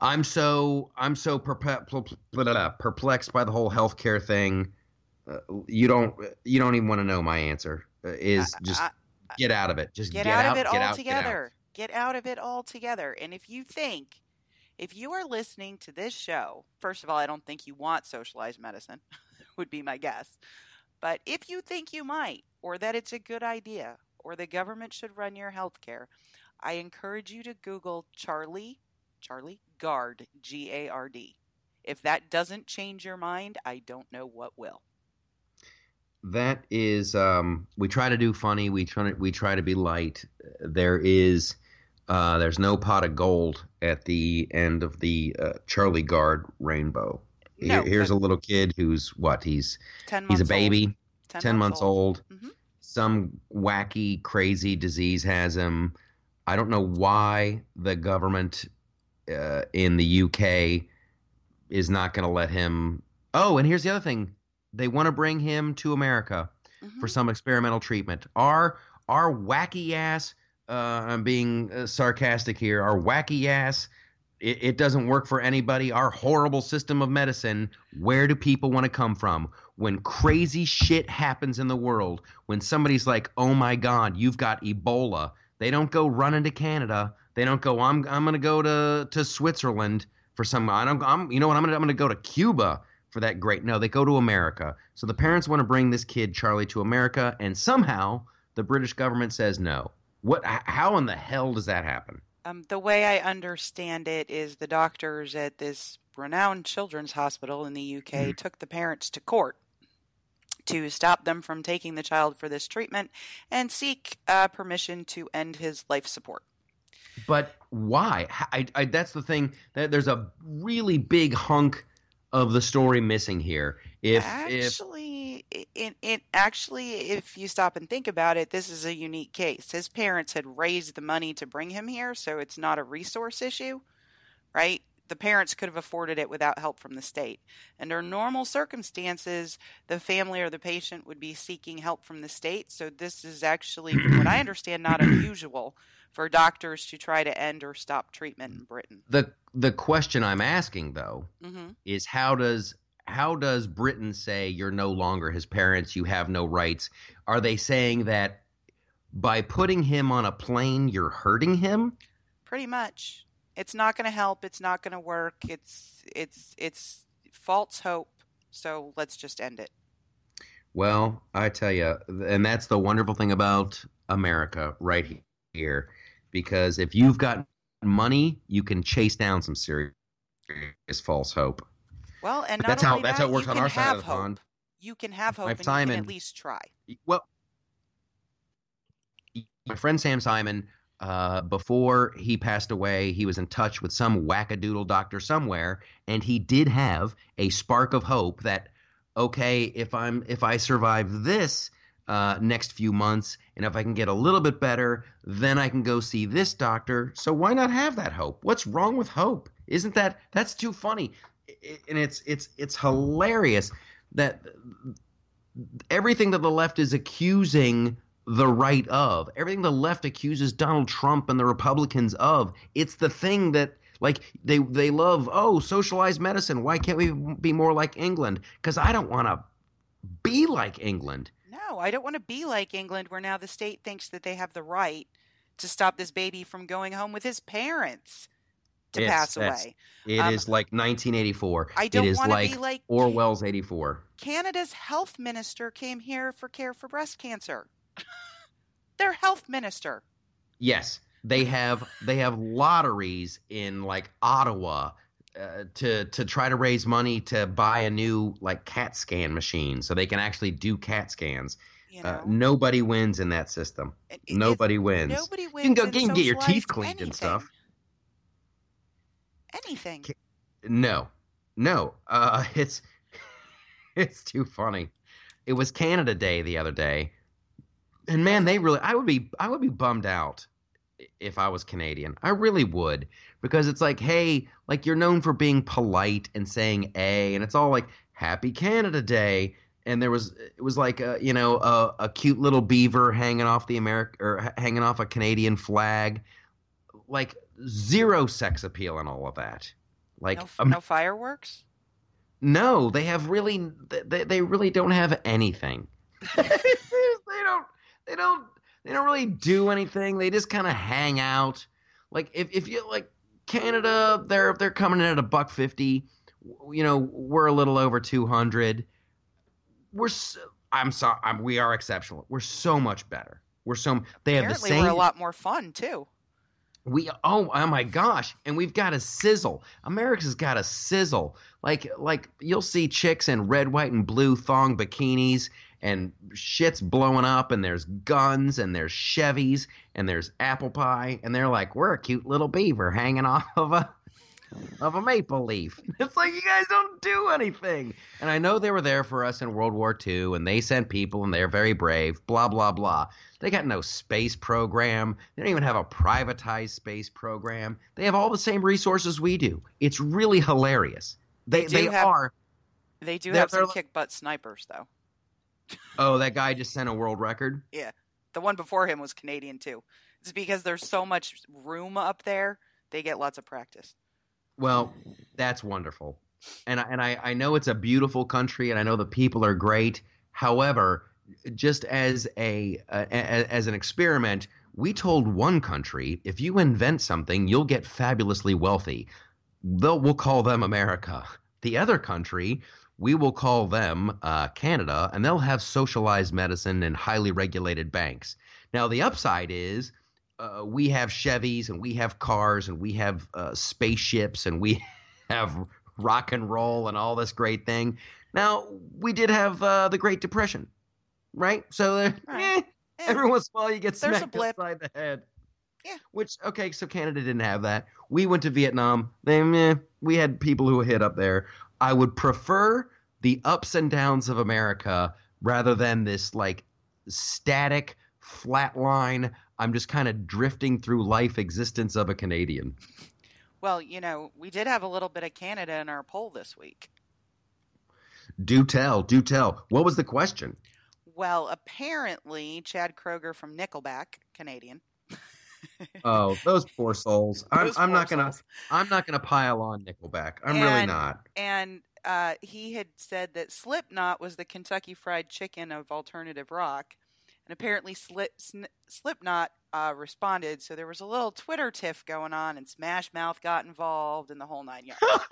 I'm so I'm so perplexed by the whole healthcare thing. Uh, you don't you don't even want to know my answer. Uh, is just I- get out of it. Just get, get, out, out, of it get out, get out. altogether. Get out of it altogether. And if you think, if you are listening to this show, first of all, I don't think you want socialized medicine, (laughs) would be my guess. But if you think you might, or that it's a good idea, or the government should run your health care, I encourage you to Google Charlie, Charlie Gard, G A R D. If that doesn't change your mind, I don't know what will. that is um, we try to do funny we try to we try to be light there is uh, there's no pot of gold at the end of the uh, charlie Gard rainbow No, Here- here's but a little kid who's what he's 10 he's a baby Old. 10, 10 months old Mhm. some wacky crazy disease has him i don't know why the government uh, in the uk is not going to let him oh and here's the other thing they want to bring him to america Mhm. for some experimental treatment. Our our wacky ass, uh, I'm being uh, sarcastic here. Our wacky ass it, it doesn't work for anybody. Our horrible system of medicine. Where do people want to come from when crazy shit happens in the world? When somebody's like, "Oh my God, you've got Ebola," they don't go running to Canada. They don't go. I'm I'm gonna go to to Switzerland for some. I don't. I'm you know what? I'm gonna I'm gonna go to Cuba for that great. No, they go to America. So the parents want to bring this kid Charlie to America, and somehow the British government says no. What? How in the hell does that happen? Um, the way I understand it is the doctors at this renowned children's hospital in the UK mm-hmm. took the parents to court to stop them from taking the child for this treatment and seek uh, permission to end his life support. But why? I, I, that's the thing. There's a really big hunk of the story missing here. If actually, if, it, it actually, if you stop and think about it, this is a unique case. His parents had raised the money to bring him here, so it's not a resource issue, right? The parents could have afforded it without help from the state. Under normal circumstances, the family or the patient would be seeking help from the state. So this is actually, from what I (clears throat) understand, not unusual for doctors to try to end or stop treatment in Britain. The the question I'm asking though mm-hmm. is how does how does Britain say you're no longer his parents, you have no rights? Are they saying that by putting him on a plane you're hurting him? Pretty much. It's not going to help, it's not going to work. It's it's it's false hope. So let's just end it. Well, I tell you, and that's the wonderful thing about America right here because if you've got money, you can chase down some serious false hope. Well, and that's how that, that's how it works on our side of the hope. pond. You can have hope, and Simon, you can at least try. Well, my friend Sam Simon, uh, before he passed away, he was in touch with some wackadoodle doctor somewhere, and he did have a spark of hope that okay, if I'm if I survive this, uh, next few months. And if I can get a little bit better, then I can go see this doctor. So why not have that hope? What's wrong with hope? Isn't that that's too funny? And it's it's it's hilarious that everything that the left is accusing the right of, everything the left accuses Donald Trump and the Republicans of, it's the thing that like they they love oh socialized medicine why can't we be more like england because i don't want to be like england no, I don't want to be like England, where now the state thinks that they have the right to stop this baby from going home with his parents to yes, pass away. It um, is like 1984. I don't want to like be like Orwell's 84. Canada's health minister came here for care for breast cancer. Their health minister. Yes, they have they have lotteries in like Ottawa uh, to to try to raise money to buy a new like CAT scan machine so they can actually do CAT scans. You uh, know? uh, nobody wins in that system. nobody wins. Nobody wins. You can go you can get your teeth cleaned anything. and stuff. Anything. No, no. Uh, (laughs) it's (laughs) it's too funny. It was Canada Day the other day, and man, they really. I would be I would be bummed out if I was Canadian. I really would because it's like, hey, like you're known for being polite and saying a, and it's all like Happy Canada Day, and there was it was like a, you know a, a cute little beaver hanging off the America or hanging off a Canadian flag, like zero sex appeal and all of that. Like no, um, no fireworks. No, they have really they, they really don't have anything. (laughs) they don't they don't really do anything. They just kind of hang out. Like if if you like Canada, they're they're coming in at a buck fifty. You know, we're a little over two hundred. We're so, I'm sorry, I'm, we are exceptional. We're so much better. We're so they have Apparently the same. We're a lot more fun too. We oh oh my gosh, and we've got a sizzle. America's got a sizzle. Like like you'll see chicks in red, white, and blue thong bikinis and shit's blowing up and there's guns and there's Chevys and there's apple pie and they're like, we're a cute little beaver hanging (laughs) off of a of a maple leaf. (laughs) It's like you guys don't do anything. And I know they were there for us in World War II and they sent people and they're very brave, blah, blah, blah. They got no space program. They don't even have a privatized space program. They have all the same resources we do. It's really hilarious. They, they, they have, are. They do have some kick butt snipers, though oh, that guy just sent a world record. Yeah, the one before him was Canadian too. It's because there's so much room up there; they get lots of practice. Well, that's wonderful, and I, and I I know it's a beautiful country, and I know the people are great. However, just as a, a, a as an experiment, we told one country if you invent something, you'll get fabulously wealthy. They'll we'll call them America. The other country, we will call them uh, Canada, and they'll have socialized medicine and highly regulated banks. Now, the upside is uh, we have Chevys and we have cars and we have uh, spaceships and we (laughs) have rock and roll and all this great thing. Now, we did have uh, the Great Depression, right? So, (laughs) Right. eh, every once in a while you get There's a smacked upside the head. Yeah. Which okay, so Canada didn't have that. We went to Vietnam. They, meh, we had people who were hit up there. I would prefer the ups and downs of America rather than this like static flat line. I'm just kind of drifting through life existence of a Canadian. Well, you know, we did have a little bit of Canada in our poll this week. Do tell, do tell. What was the question? Well, apparently, Chad Kroeger from Nickelback, Canadian. Oh, those poor souls. I'm, I'm not gonna. souls. I'm not gonna pile on Nickelback. I'm really not. And uh, he had said that Slipknot was the Kentucky Fried Chicken of alternative rock. And apparently, Slip, Sn- Slipknot uh, responded. So there was a little Twitter tiff going on, and Smash Mouth got involved in the whole nine yards. (laughs)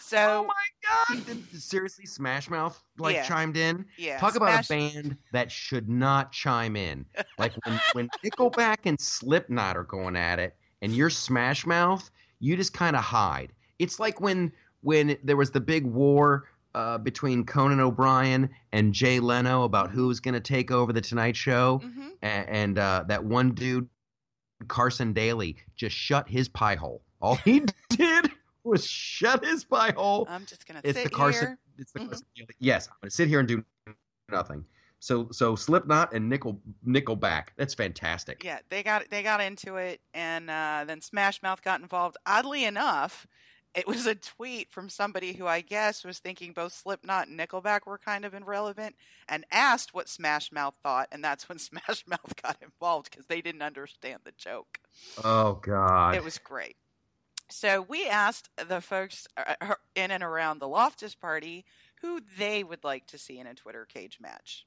So- oh my god! Seriously, Smash Mouth like Yeah. chimed in. Yeah. Talk about a band that should not chime in. (laughs) Like when when Nickelback and Slipknot are going at it, and you're Smash Mouth, you just kind of hide. It's like when when there was the big war uh, between Conan O'Brien and Jay Leno about who was going to take over the Tonight Show, Mhm. a- and uh, that one dude, Carson Daly, just shut his pie hole. All he (laughs) did was shut his pie hole. I'm just gonna It's sit the Carson. here. It's the Mhm. Carson Yes, I'm gonna sit here and do nothing. So so Slipknot and Nickel Nickelback. That's fantastic. Yeah, they got they got into it, and uh, then Smash Mouth got involved. Oddly enough, it was a tweet from somebody who I guess was thinking both Slipknot and Nickelback were kind of irrelevant, and asked what Smash Mouth thought, and that's when (laughs) Smash Mouth got involved because they didn't understand the joke. Oh God. It was great. So we asked the folks uh, in and around the Loftus party who they would like to see in a Twitter cage match.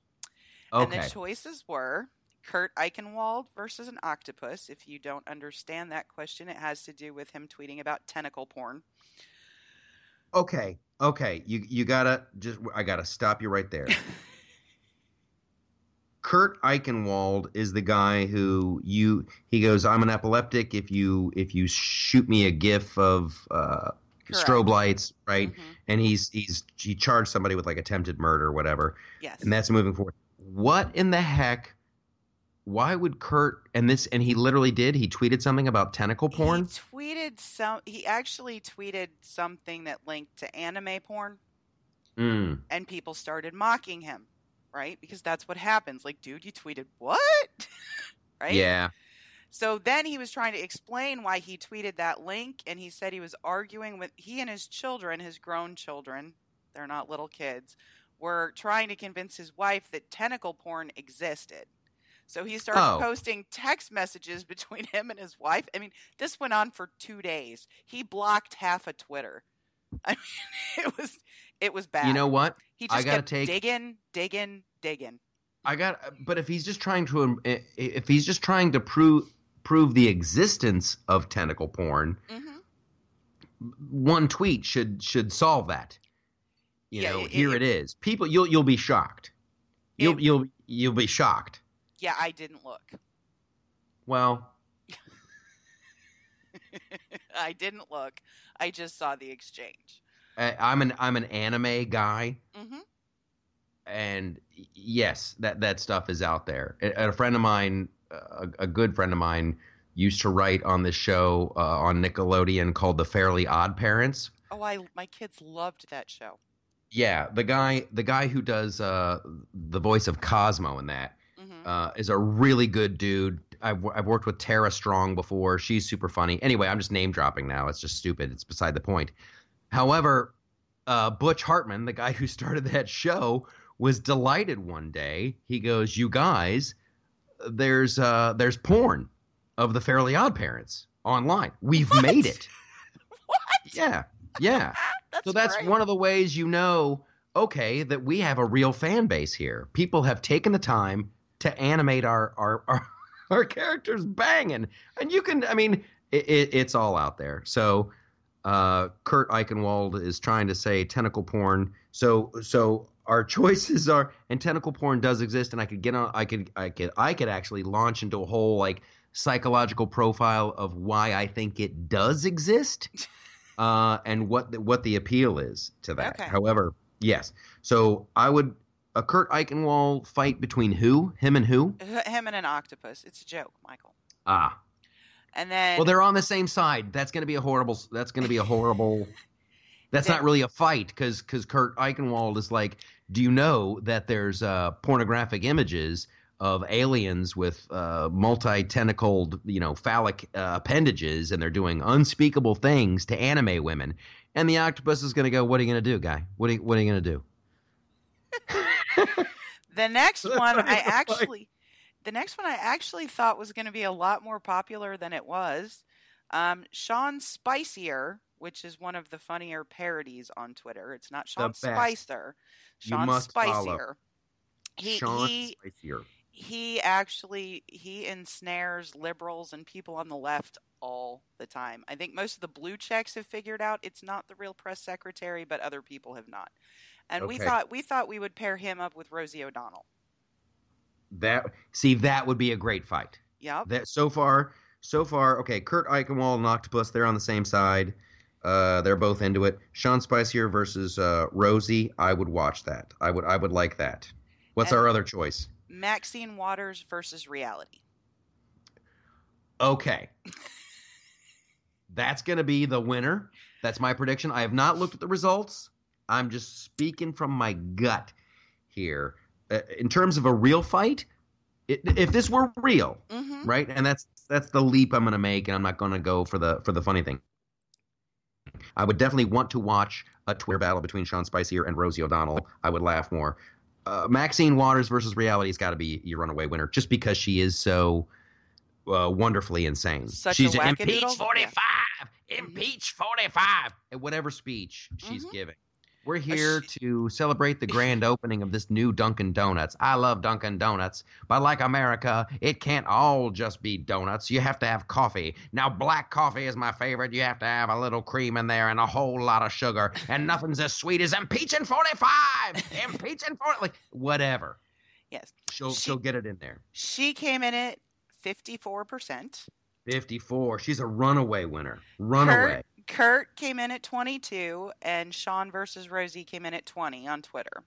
And the choices were Kurt Eichenwald versus an octopus. If you don't understand that question, it has to do with him tweeting about tentacle porn. Okay. Okay. You you gotta just. I gotta stop you right there. (laughs) Kurt Eichenwald is the guy who you he goes I'm an epileptic if you if you shoot me a gif of uh, strobe lights right Mhm. and he's he's he charged somebody with like attempted murder or whatever Yes. and that's moving forward. What in the heck? Why would Kurt and this and he literally did? He tweeted something about tentacle porn. He tweeted some. He actually tweeted something that linked to anime porn, Mm. and people started mocking him, right? Because that's what happens. Like, dude, you tweeted what? (laughs) right? Yeah. So then he was trying to explain why he tweeted that link, and he said he was arguing with he and his children, his grown children, they're not little kids, were trying to convince his wife that tentacle porn existed. So he starts Oh. posting text messages (laughs) between him and his wife. I mean, this went on for two days. He blocked half of Twitter. (laughs) I mean, it was it was bad. You know what? he I just gotta kept take- digging, digging, digging. I got but if he's just trying to if he's just trying to prove prove the existence of tentacle porn, hmm one tweet should should solve that. You Yeah, know, it- here it- it is. People you'll you'll be shocked. You'll It- you'll you'll be shocked. Yeah, I didn't look. Well, (laughs) I didn't look. I just saw the exchange. I'm an I'm an anime guy. hmm and yes, that that stuff is out there. A, a friend of mine, a, a good friend of mine, used to write on this show uh, on Nickelodeon called The Fairly Odd Parents. Oh, I my kids loved that show. Yeah, the guy the guy who does uh, the voice of Cosmo in that hmm uh, is a really good dude. I've I've worked with Tara Strong before. She's super funny. Anyway, I'm just name dropping now. It's just stupid. It's beside the point. However, uh, Butch Hartman, the guy who started that show, was delighted one day. He goes, "You guys, there's uh, there's porn of the Fairly Odd Parents online. We've What? made it." (laughs) What? Yeah, yeah. (laughs) that's so that's great. one of the ways you know, okay, that we have a real fan base here. People have taken the time to animate our our our, our characters banging, and you can. I mean, it, it, it's all out there. So. Uh, Kurt Eichenwald is trying to say tentacle porn. So, so our (laughs) choices are, and tentacle porn does exist, and I could get on. I could, I could, I could actually launch into a whole like psychological profile of why I think it does exist, (laughs) uh, and what the, what the appeal is to that. Okay. However, yes. So I would a Kurt Eichenwald fight between who? Him and who? Him and an octopus. It's a joke, Michael. Ah, And then well, they're on the same side. That's going to be a horrible. That's going to be a horrible. (laughs) That's They- not really a fight because because Kurt Eichenwald is like, do you know that there's uh, pornographic images of aliens with uh, multi-tentacled, you know, phallic uh, appendages, and they're doing unspeakable things to anime women. And the octopus is going to go, "What are you going to do, guy? What are you, what are you going to do?" (laughs) (laughs) the next one I actually the next one I actually thought was going to be a lot more popular than it was. Um, Sean Spicier, which is one of the funnier parodies on Twitter. It's not Sean. Spicer. Sean. Spicier. He Sean he Spicier. he actually he ensnares liberals and people on the left all the time. I think most of the blue checks have figured out it's not the real press secretary, but other people have not. And we thought we thought we would pair him up with Rosie O'Donnell. That see, that would be a great fight. Yeah. that so far so far okay kurt eichenwald and octopus they're on the same side. Uh, they're both into it. Sean spicier versus uh, rosie i would watch that. I would i would like that. What's And- our other choice? Maxine Waters versus reality. okay. (laughs) That's going to be the winner. That's my prediction. I have not looked at the results i'm just speaking from my gut here uh, in terms of a real fight i if this were real Mm-hmm. right? And that's that's the leap I'm going to make, and I'm not going to go for the for the funny thing. I would definitely want to watch a Twitter battle between Sean Spicier and Rosie O'Donnell. I would laugh more. Uh, Maxine Waters versus Reality's got to be your runaway winner, just because she is so uh, wonderfully insane. Such she's a impeach forty five, Mhm. impeach forty five, at whatever speech she's Mhm. giving. We're here to celebrate the grand opening of this new Dunkin' Donuts. I love Dunkin' Donuts, but like America, it can't all just be donuts. You have to have coffee. Now, black coffee is my favorite. You have to have a little cream in there and a whole lot of sugar, and nothing's as sweet as impeaching 45. impeaching 40, like whatever. Yes. She'll She- she'll get it in there. She came in at 54%. 54. She's a runaway winner. Runaway. Kurt, Kurt came in at 22 and Sean versus Rosie came in at 20 on Twitter.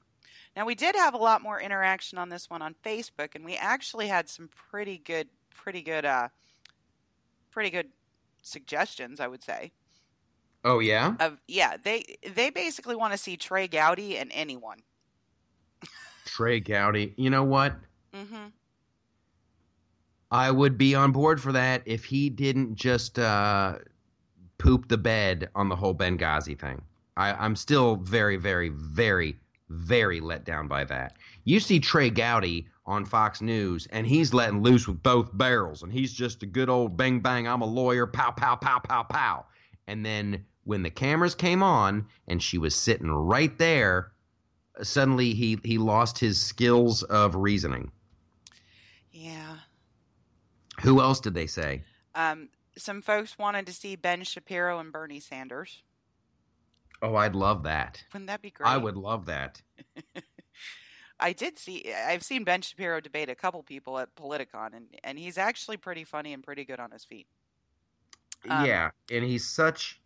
Now we did have a lot more interaction on this one on Facebook and we actually had some pretty good pretty good uh pretty good suggestions, I would say. Oh yeah. Of yeah, they they basically want to see Trey Gowdy and anyone. Trey Gowdy. You know what? Mhm. I would be on board for that if he didn't just uh, poop the bed on the whole Benghazi thing. I, I'm still very, very, very, very let down by that. You see Trey Gowdy on Fox News, and he's letting loose with both barrels, and he's just a good old bang bang. I'm a lawyer, pow pow pow pow pow. And then when the cameras came on, and she was sitting right there, suddenly he he lost his skills of reasoning. Yeah. Who else did they say? Um some folks wanted to see Ben Shapiro and Bernie Sanders. Oh, I'd love that. Wouldn't that be great? I would love that. (laughs) I did see. I've seen Ben Shapiro debate a couple people at Politicon, and and he's actually pretty funny and pretty good on his feet. Um, yeah, and he's such.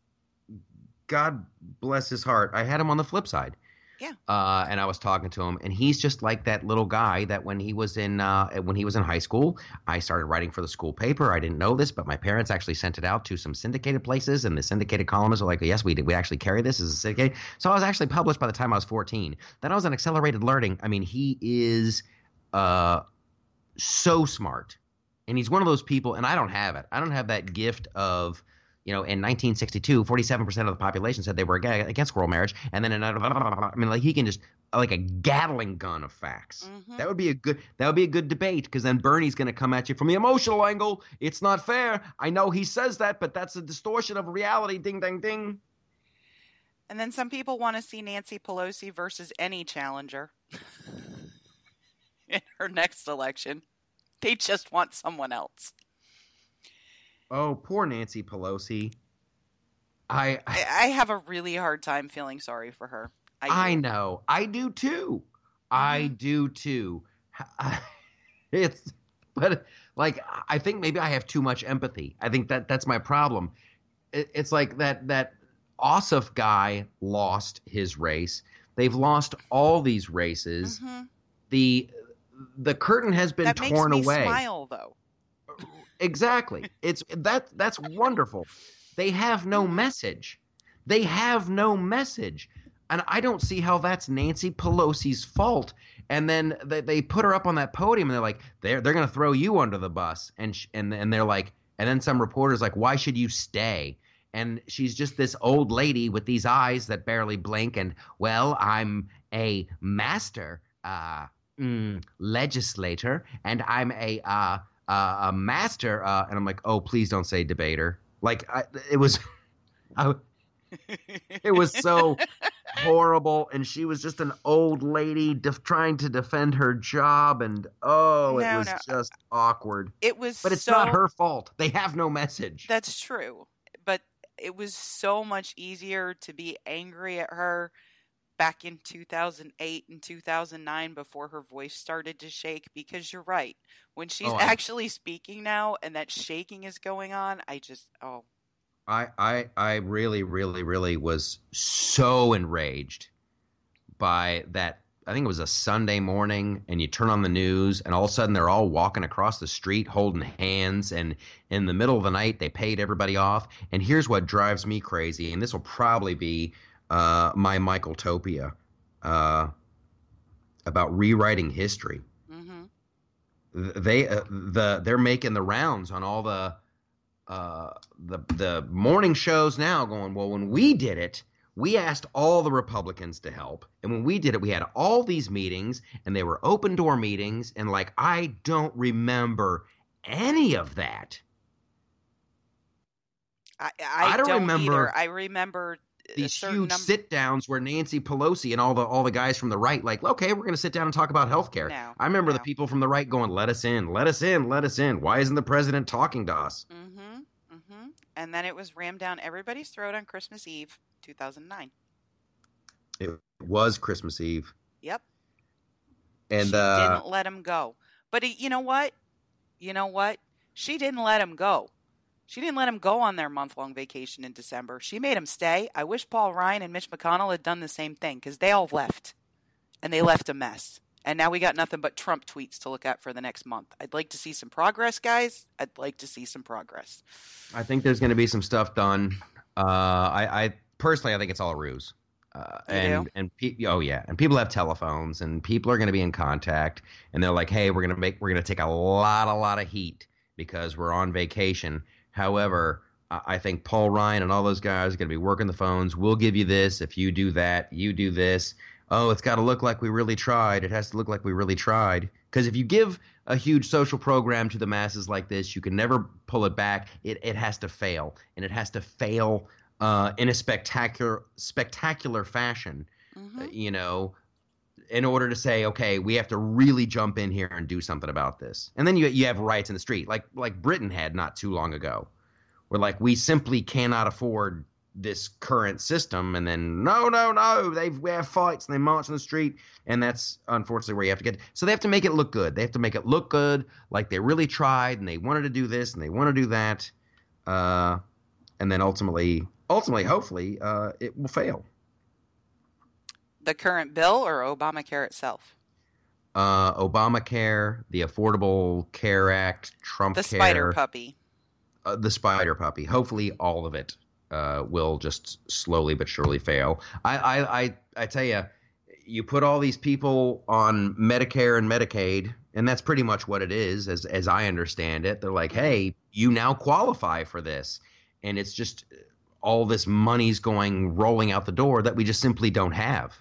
God bless his heart. I had him on the flip side. Yeah. Uh, and I was talking to him, and he's just like that little guy that when he was in uh, when he was in high school, I started writing for the school paper. I didn't know this, but my parents actually sent it out to some syndicated places, and the syndicated columnists were like, "Yes, we did. We actually carry this as a syndicate." So I was actually published by the time I was 14. Then I was in accelerated learning. I mean, he is uh, so smart, and he's one of those people. And I don't have it. I don't have that gift of you know, in 1962, 47% of the population said they were ag- against squirrel marriage, and then another, I mean, like he can just like a Gatling gun of facts. Mhm. That would be a good. That would be a good debate because then Bernie's going to come at you from the emotional angle. It's not fair. I know he says that, but that's a distortion of reality. Ding, ding, ding. And then some people want to see Nancy Pelosi versus any challenger (laughs) in her next election. They just want someone else. Oh, poor Nancy Pelosi. I I, I have a really hard time feeling sorry for her. I, I know. I do too. Mm-hmm. I do too. (laughs) It's but like I think maybe I have too much empathy. I think that that's my problem. It, it's like that that Ossoff guy lost his race. They've lost all these races. Mm-hmm. The the curtain has been that torn away. Smile though. Exactly. It's that that's wonderful. They have no message. They have no message. And I don't see how that's Nancy Pelosi's fault. And then they, they put her up on that podium and they're like, they're they're gonna throw you under the bus. And sh- and and they're like, and then some reporters like, why should you stay? And she's just this old lady with these eyes that barely blink. And well, I'm a master uh, mm, legislator, and I'm a uh, uh, a master. Uh, and I'm like, oh, please don't say debater. Like I, it was, (laughs) I, it was so (laughs) horrible and she was just an old lady def- trying to defend her job and oh it was no. just awkward It was but it's so, not her fault they have no message That's true. But it was so much easier to be angry at her back in 2008 and 2009 before her voice started to shake because you're right. When she's Oh, (laughs) I- actually speaking now and that shaking is going on, I just, oh, I, I I really really really was so enraged by that I think it was a Sunday morning and you turn on the news and all of a sudden they're all walking across the street holding hands and in the middle of the night they paid everybody off and here's what drives me crazy and this will probably be uh, my Michael Topia uh, about rewriting history. Hmm they uh, the they're making the rounds on all the uh, the the morning shows now going well when we did it we asked all the republicans to help. And when we did it we had all these meetings and they were open door meetings. And like i don't remember any of that. I, I, I don't remember either. I remember these huge number. sit downs where Nancy Pelosi and all the all the guys from the right like, okay, we're going to sit down and talk about health care. No, I remember the people from the right going, "Let us in, let us in, let us in." Why isn't the president talking to us? Mm-hmm. Mm-hmm. And then it was rammed down everybody's throat on Christmas Eve, 2009. It was Christmas Eve, Yep. and she uh, didn't let him go. But you know what? You know what? She didn't let him go. She didn't let him go on their month long vacation in December. She made him stay. I wish Paul Ryan and Mitch McConnell had done the same thing because they all left. And they left a mess. And now we got nothing but Trump tweets to look at for the next month. I'd like to see some progress, guys. I'd like to see some progress. I think there's going to be some stuff done. Uh, I, I personally, I think it's all a ruse. Uh, and do? and pe- oh yeah, and people have telephones, and people are going to be in contact, and they're like, hey, we're going to make, we're going to take a lot, a lot of heat because we're on vacation. However, I think Paul Ryan and all those guys are going to be working the phones. We'll give you this if you do that. You do this. Oh, it's got to look like we really tried. It has to look like we really tried. Because if you give a huge social program to the masses like this, you can never pull it back. It it has to fail, and it has to fail uh, in a spectacular spectacular fashion. hmm uh, You know, in order to say, okay, we have to really jump in here and do something about this. And then you you have riots in the street, like like Britain had not too long ago, where like we simply cannot afford this current system. And then no, no, no, they have fights and they march in the street, and that's unfortunately where you have to get. So they have to make it look good. They have to make it look good, like they really tried and they wanted to do this and they want to do that. Uh, and then ultimately, ultimately, hopefully, uh, it will fail. The current bill or Obamacare itself? uh, Obamacare, the Affordable Care Act, Trump The Care, spider puppy. uh, the spider puppy. Hopefully, all of it uh, will just slowly but surely fail. I, I, I, I tell you, you put all these people on Medicare and Medicaid, and that's pretty much what it is, as as I understand it. They're like, hey, you now qualify for this, and it's just all this money's going rolling out the door that we just simply don't have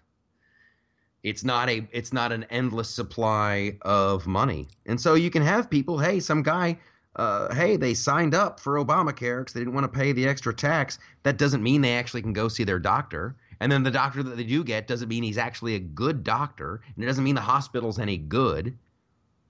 it's not a it's not an endless supply of money and so you can have people hey some guy uh, hey they signed up for obamacare because they didn't want to pay the extra tax that doesn't mean they actually can go see their doctor And then the doctor that they do get doesn't mean he's actually a good doctor, and it doesn't mean the hospital's any good.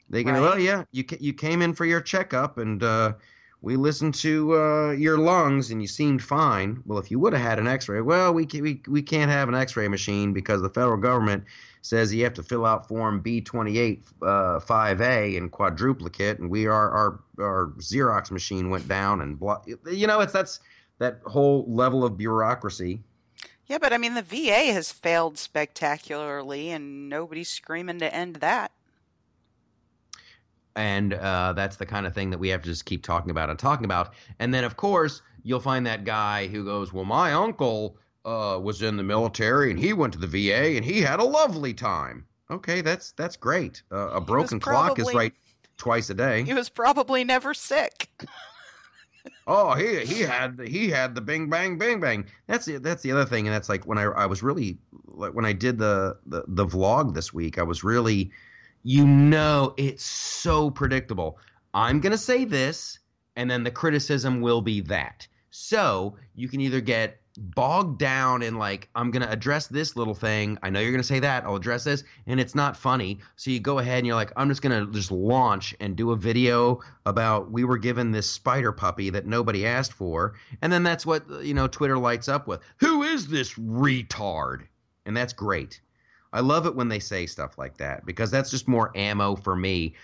They can go, Right. well, yeah, you ca- you came in for your checkup, and uh, we listened to uh, your lungs, and you seemed fine. Well, if you would have had an X-ray, well, we ca- we we can't have an X-ray machine because the federal government says you have to fill out Form B28 uh, 5A in quadruplicate, and we our our our Xerox machine went down, and blah. You know, it's that's that whole level of bureaucracy. Yeah, but I mean, the VA has failed spectacularly, and nobody's screaming to end that. And uh, that's the kind of thing that we have to just keep talking about and talking about. And then, of course, you'll find that guy who goes, "Well, my uncle uh, was in the military, and he went to the VA, and he had a lovely time." Okay, that's that's great. Uh, a broken clock is right twice a day. He was probably never sick. (laughs) Oh, he he had the, he had the bing bang bing bang. That's the that's the other thing, and that's like when I I was really like when I did the the, the vlog this week, I was really, you know, it's so predictable. I'm gonna say this, and then the criticism will be that. So you can either get bogged down in like I'm gonna address this little thing. I know you're gonna say that. I'll address this, and it's not funny. So you go ahead and you're like, I'm just gonna just launch and do a video about we were given this spider puppy that nobody asked for, and then that's what you know Twitter lights up with. Who is this retard? And that's great. I love it when they say stuff like that because that's just more ammo for me.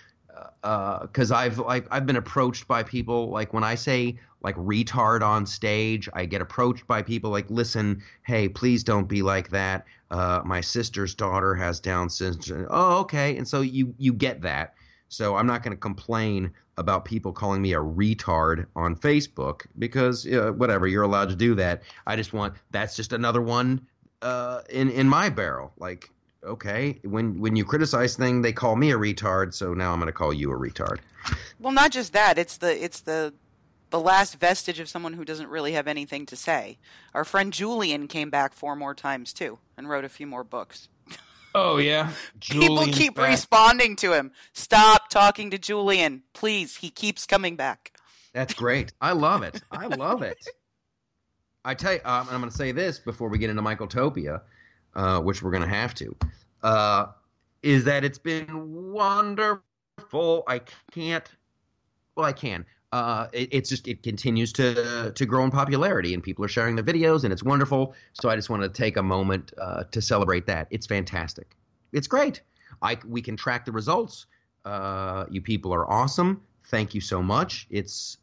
Because I've like I've been approached by people like when I say like retard on stage, I get approached by people like, listen, hey, please don't be like that. Uh, my sister's daughter has Down syndrome. Oh, okay, and so you you get that. So I'm not going to complain about people calling me a retard on Facebook because uh, whatever, you're allowed to do that. I just want that's just another one uh, in in my barrel. Like, okay, when when you criticize thing, they call me a retard, so now I'm going to call you a retard. Well, not just that. It's the it's the the last vestige of someone who doesn't really have anything to say. Our friend Julian came back four more times too and wrote a few more books. (laughs) Oh yeah, People keep responding to him. Stop talking to Julian, please. He keeps coming back. That's great. I love it. I love it. I tell you, um, I'm going to say this before we get into Michaeltopia, uh, which we're going to have to, uh, is that it's been wonderful. I can't. Well, I can. Uh, it, it's just it continues to to grow in popularity, and people are sharing the videos, and it's wonderful. So I just want to take a moment uh, to celebrate that. It's fantastic. It's great. I we can track the results. Uh, you people are awesome. Thank you so much. It's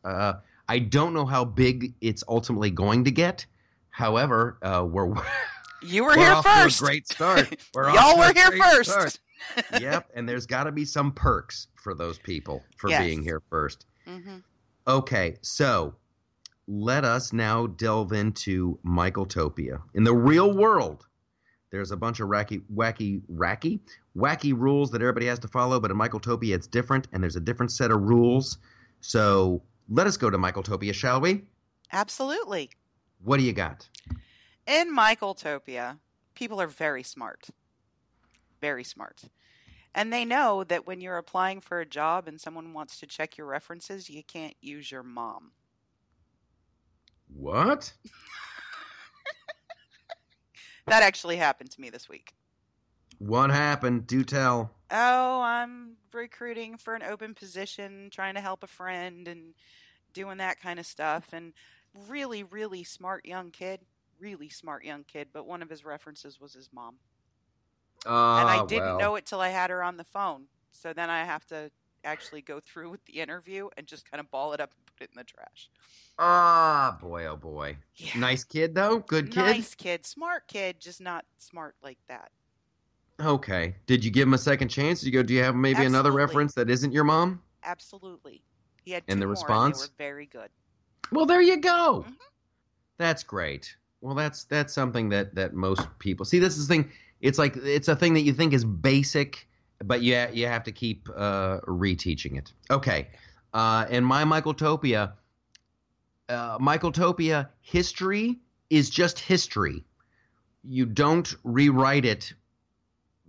I don't know how big it's ultimately going to get. However, uh, we're (laughs) You were we're here first. great start. (laughs) We're Y'all were here first. start. (laughs) yep, and there's got to be some perks for those people for Yes. being here first. hmm Okay, so let us now delve into Michaeltopia. In the real world, there's a bunch of wacky, wacky, wacky, wacky rules that everybody has to follow, but in Michaeltopia, it's different, and there's a different set of rules. So let us go to Michaeltopia, shall we? Absolutely. What do you got? In Michaeltopia, people are very smart. Very smart. And they know that when you're applying for a job and someone wants to check your references, you can't use your mom. What? (laughs) That actually happened to me this week. What happened? Do tell. Oh, I'm recruiting for an open position, trying to help a friend and doing that kind of stuff. And really, really smart young kid. Really smart young kid. But one of his references was his mom. Uh, and I didn't know it till I had her on the phone. So then I have to actually go through with the interview and just kind of ball it up and put it in the trash. Ah, boy, oh boy. Yeah. Nice kid, though? Good kid? Nice kid, smart kid, just not smart like that. Okay. Did you give him a second chance? Did you go, do you have maybe another reference that isn't your mom? Absolutely. He had And the response? And they were very good. Well, there you go. Mhm. That's great. Well, that's that's something that that most people see. This is the thing. It's like it's a thing that you think is basic, but you you have to keep uh, reteaching it. Okay. Uh, and my Michaeltopia, uh, Michaeltopia history is just history. You don't rewrite it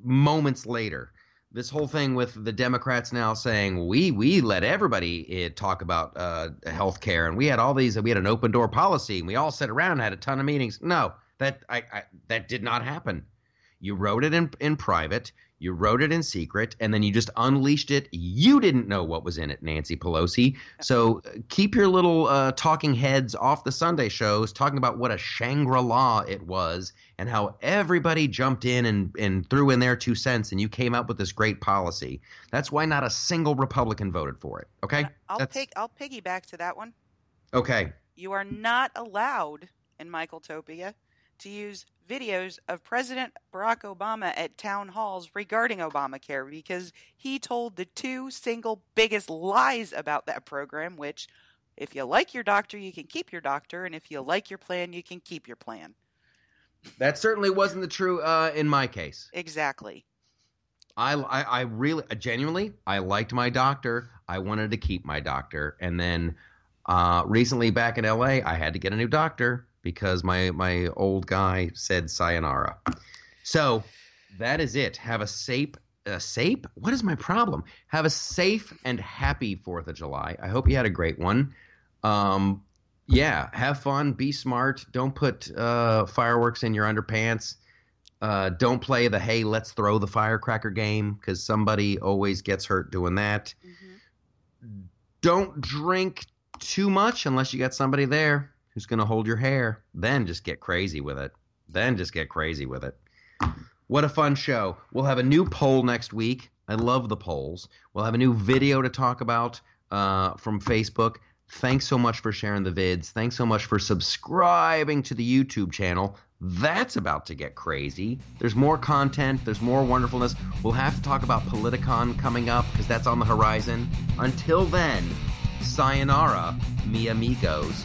moments later. This whole thing with the Democrats now saying we we let everybody uh, talk about uh, health care and we had all these we had an open door policy and we all sat around had a ton of meetings. No, That I, I that did not happen. You wrote it in in private. You wrote it in secret, and then you just unleashed it. You didn't know what was in it, Nancy Pelosi. So uh, keep your little uh, talking heads off the Sunday shows, talking about what a Shangri La it was, and how everybody jumped in and, and threw in their two cents, and you came up with this great policy. That's why not a single Republican voted for it. Okay, I'll That's- pig, I'll piggyback to that one. okay. You are not allowed in Michaeltopia to use videos of President Barack Obama at town halls regarding Obamacare because he told the two single biggest lies about that program, which if you like your doctor, you can keep your doctor, and if you like your plan, you can keep your plan. That certainly wasn't the true uh, in my case. Exactly. I, I, I really, genuinely, I liked my doctor. I wanted to keep my doctor. And then uh, recently back in LA, I had to get a new doctor because my, my old guy said sayonara. So that is it. Have a safe, a safe? What is my problem? Have a safe and happy 4th of July. I hope you had a great one. Um, yeah, have fun, be smart. Don't put uh, fireworks in your underpants. Uh, don't play the hey, let's throw the firecracker game because somebody always gets hurt doing that. hmm Don't drink too much unless you got somebody there who's going to hold your hair. Then just get crazy with it. Then just get crazy with it. What a fun show. We'll have a new poll next week. I love the polls. We'll have a new video to talk about uh, from Facebook. Thanks so much for sharing the vids. Thanks so much for subscribing to the YouTube channel. That's about to get crazy. There's more content, there's more wonderfulness. We'll have to talk about Politicon coming up because that's on the horizon. Until then, sayonara, mi amigos.